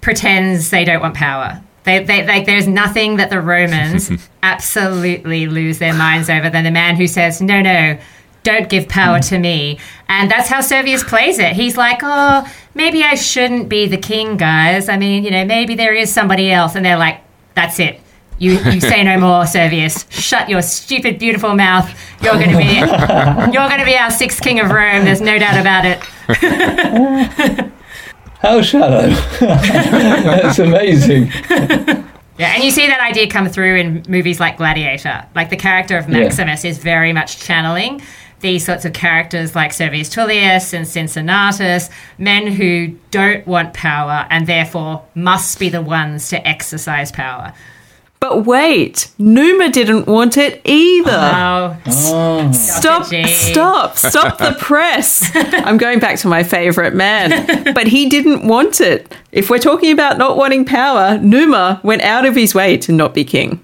pretends they don't want power. They, they like there's nothing that the Romans absolutely lose their minds over than the man who says, "No, no, don't give power to me. And that's how Servius plays it. He's like, oh, maybe I shouldn't be the king, guys. I mean, you know, maybe there is somebody else. And they're like, that's it. You, you say no more, Servius. Shut your stupid, beautiful mouth. You're going to be you're going to be our sixth king of Rome. There's no doubt about it. How shallow. That's amazing. Yeah, and you see that idea come through in movies like Gladiator. Like the character of Yeah. Maximus is very much channeling these sorts of characters like Servius Tullius and Cincinnatus, men who don't want power and therefore must be the ones to exercise power. But wait, Numa didn't want it either. Oh, Oh. Stop, G. stop, stop the press. I'm going back to my favorite man. But he didn't want it. If we're talking about not wanting power, Numa went out of his way to not be king.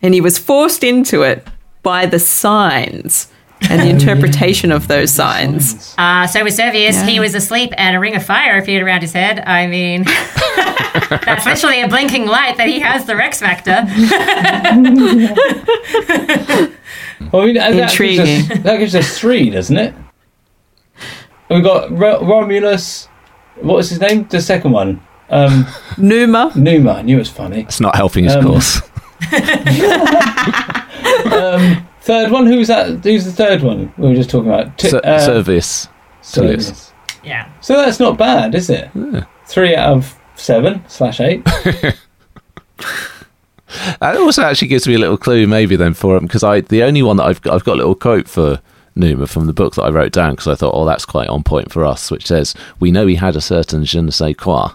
And he was forced into it by the signs and the interpretation of those signs. Uh, so with Servius, Yeah. he was asleep and a ring of fire appeared around his head. I mean, that's literally a blinking light that he has the Rex Factor. Well, I mean, that, that gives us, that gives us three, doesn't it? We've got Ro- Romulus. What was his name? The second one. Um, Numa, Numa. I knew it was funny. It's not helping his course. Um, cause. Third one. Who's that? Who's the third one? We were just talking about. Ti- Ser- uh, Servius. Tullius. Servius. Yeah. So that's not bad, is it? Yeah. Three out of seven slash eight. That also actually gives me a little clue, maybe then for him, because I the only one that I've got, I've got a little quote for Numa from the book that I wrote down because I thought, oh, that's quite on point for us, which says, "We know he had a certain je ne sais quoi."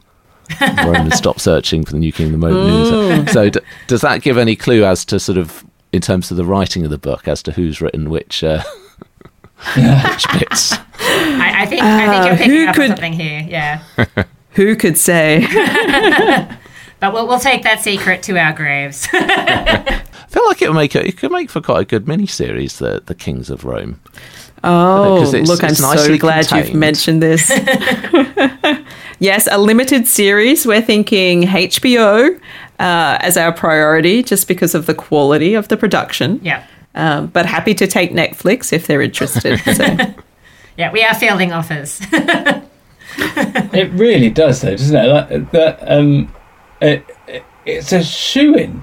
Roman stopped searching for the new king of the moment. So, d- does that give any clue as to sort of in terms of the writing of the book as to who's written which uh, which bits? I, I think I think Uh, you're picking who up could- something here. Yeah. who could say? But we'll, we'll take that secret to our graves. I feel like it would make a, it could make for quite a good mini series, the the Kings of Rome. Oh, 'Cause it's- look, I'm so nicely glad you've mentioned this. yes, a limited series. We're thinking HBO uh, as our priority just because of the quality of the production. yeah. Um, but happy to take Netflix if they're interested. So. Yeah, we are fielding offers. It really does, though, doesn't it? Like, that, um, it, it- it's a shoe in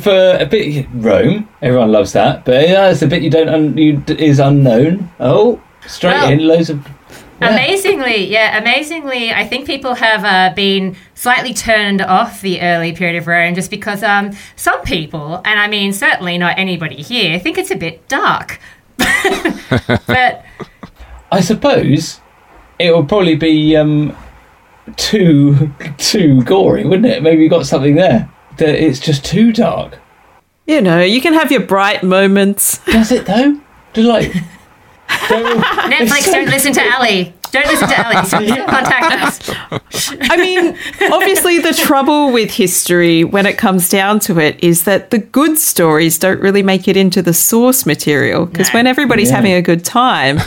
for a bit. Rome, everyone loves that, but yeah, it's a bit you don't un, you, is unknown. Oh, straight Well- in, loads of. Yeah. Amazingly, yeah, amazingly, I think people have uh, been slightly turned off the early period of Rome just because um, some people, and I mean certainly not anybody here, think it's a bit dark. but I suppose it will probably be um, too too gory, wouldn't it? Maybe you got something there that it's just too dark. you know, you can have your bright moments. Does it though? Just like. don't- Netflix, don't listen to Ali. Don't listen to Ali. Contact us. I mean, obviously, the trouble with history when it comes down to it is that the good stories don't really make it into the source material because No. when everybody's Yeah. having a good time,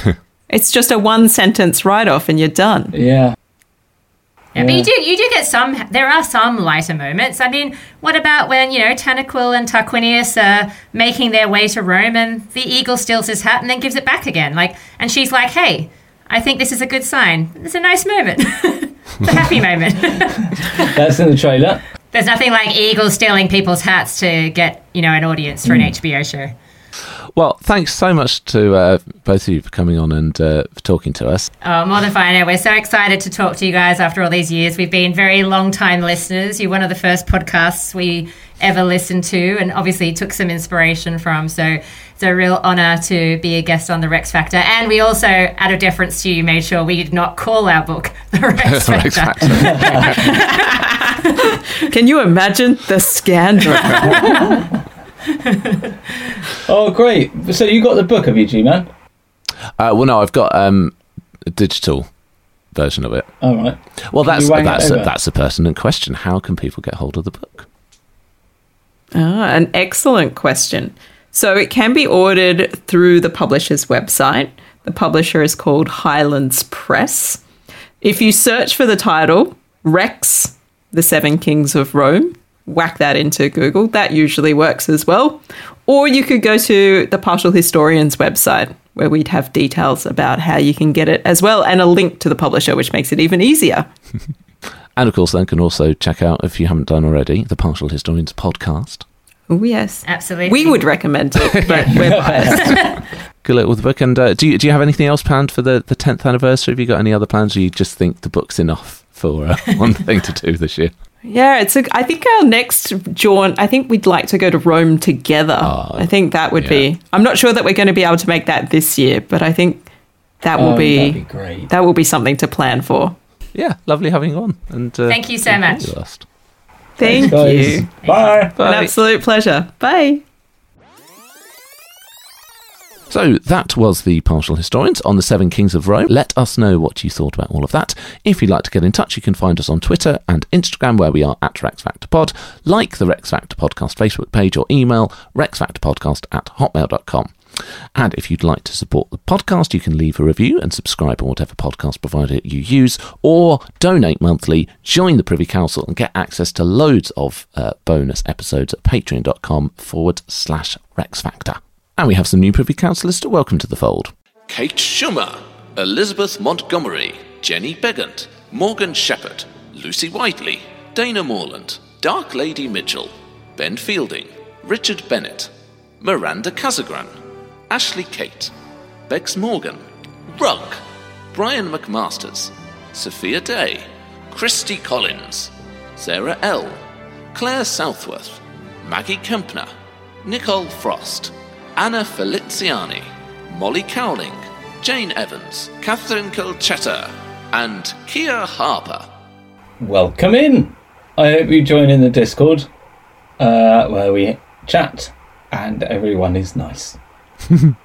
it's just a one sentence write off and you're done. Yeah. Yeah, but you do you do get some. There are some lighter moments. I mean, what about when you know Tanaquil and Tarquinius are making their way to Rome, and the eagle steals his hat and then gives it back again? Like, and she's like, "Hey, I think this is a good sign. It's a nice moment. it's a happy moment." That's in the trailer. There's nothing like eagles stealing people's hats to get you know an audience for an mm. HBO show. Well, thanks so much to uh, both of you for coming on and uh, for talking to us. Oh, more than fine. We're so excited to talk to you guys after all these years. We've been very long time listeners. You're one of the first podcasts we ever listened to and obviously took some inspiration from. So it's a real honor to be a guest on the Rex Factor. And we also, out of deference to you, made sure we did not call our book the Rex Rex Factor. Can you imagine the scandal? Oh, great! So you got the book have you, G-Man? Uh, well, no, I've got um, a digital version of it. All right. Well, Can that's you that's a, that's a pertinent question. How can people get hold of the book? Ah, an excellent question. So it can be ordered through the publisher's website. The publisher is called Highlands Press. If you search for the title, Rex, The Seven Kings of Rome, whack that into Google. That usually works as well. Or you could go to the Partial Historian's website, where we'd have details about how you can get it as well and a link to the publisher, which makes it even easier. And of course, then can also check out, if you haven't done already, the Partial Historians podcast. Oh, yes. Absolutely. We would recommend it, but we're biased. Good luck with the book. And uh, do, you, do you have anything else planned for the, the 10th anniversary? Have you got any other plans or you just think the book's enough for uh, one thing to do this year? Yeah, it's. A, I think our next jaunt. I think we'd like to go to Rome together. I think that would yeah. be. I'm not sure that we're going to be able to make that this year, but I think that will Oh, be, that'd be great. that will be something to plan for. Yeah, lovely having you on. And uh, Thank you so much. all the best. Thank Guys, you. Bye. An Bye. absolute pleasure. Bye. So that was the Partial Historians on the Seven Kings of Rome. Let us know what you thought about all of that. If you'd like to get in touch, you can find us on Twitter and Instagram, where we are at Rex Factor Pod. Like the Rex Factor Podcast Facebook page or email rexfactorpodcast at hotmail.com. And if you'd like to support the podcast, you can leave a review and subscribe on whatever podcast provider you use, or donate monthly, join the Privy Council, and get access to loads of uh, bonus episodes at patreon.com forward slash Rex Factor. And we have some new Privy Councillors to welcome to the fold. Kate Schumer, Elizabeth Montgomery, Jenny Begant, Morgan Shepherd, Lucy Whiteley, Dana Morland, Dark Lady Mitchell, Ben Fielding, Richard Bennett, Miranda Casagran, Ashley Kate, Bex Morgan, Rugg, Brian McMasters, Sophia Day, Christy Collins, Sarah L., Claire Southworth, Maggie Kempner, Nicole Frost, Anna Feliziani, Molly Cowling, Jane Evans, Catherine Colchetta, and Kia Harper. Welcome in. I hope you join in the Discord, uh, where we chat and everyone is nice.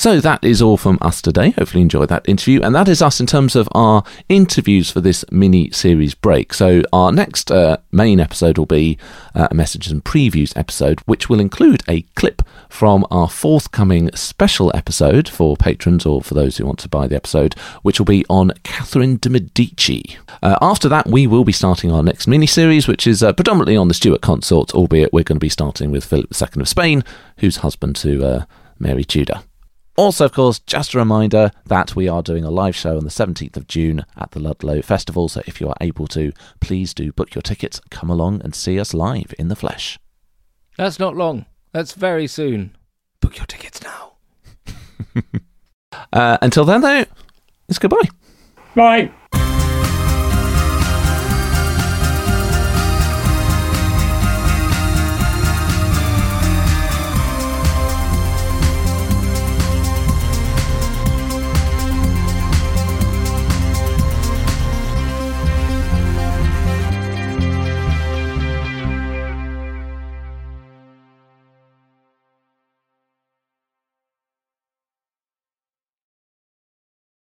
So that is all from us today. Hopefully, you enjoyed that interview. And that is us in terms of our interviews for this mini series break. So, our next uh, main episode will be uh, a messages and previews episode, which will include a clip from our forthcoming special episode for patrons or for those who want to buy the episode, which will be on Catherine de Medici. Uh, after that, we will be starting our next mini series, which is uh, predominantly on the Stuart consorts, albeit we're going to be starting with Philip II of Spain, who's husband to uh, Mary Tudor. Also, of course, just a reminder that we are doing a live show on the 17th of June at the Ludlow Festival. So if you are able to, please do book your tickets, come along and see us live in the flesh. That's not long. That's very soon. Book your tickets now. uh, until then, though, it's goodbye. Right.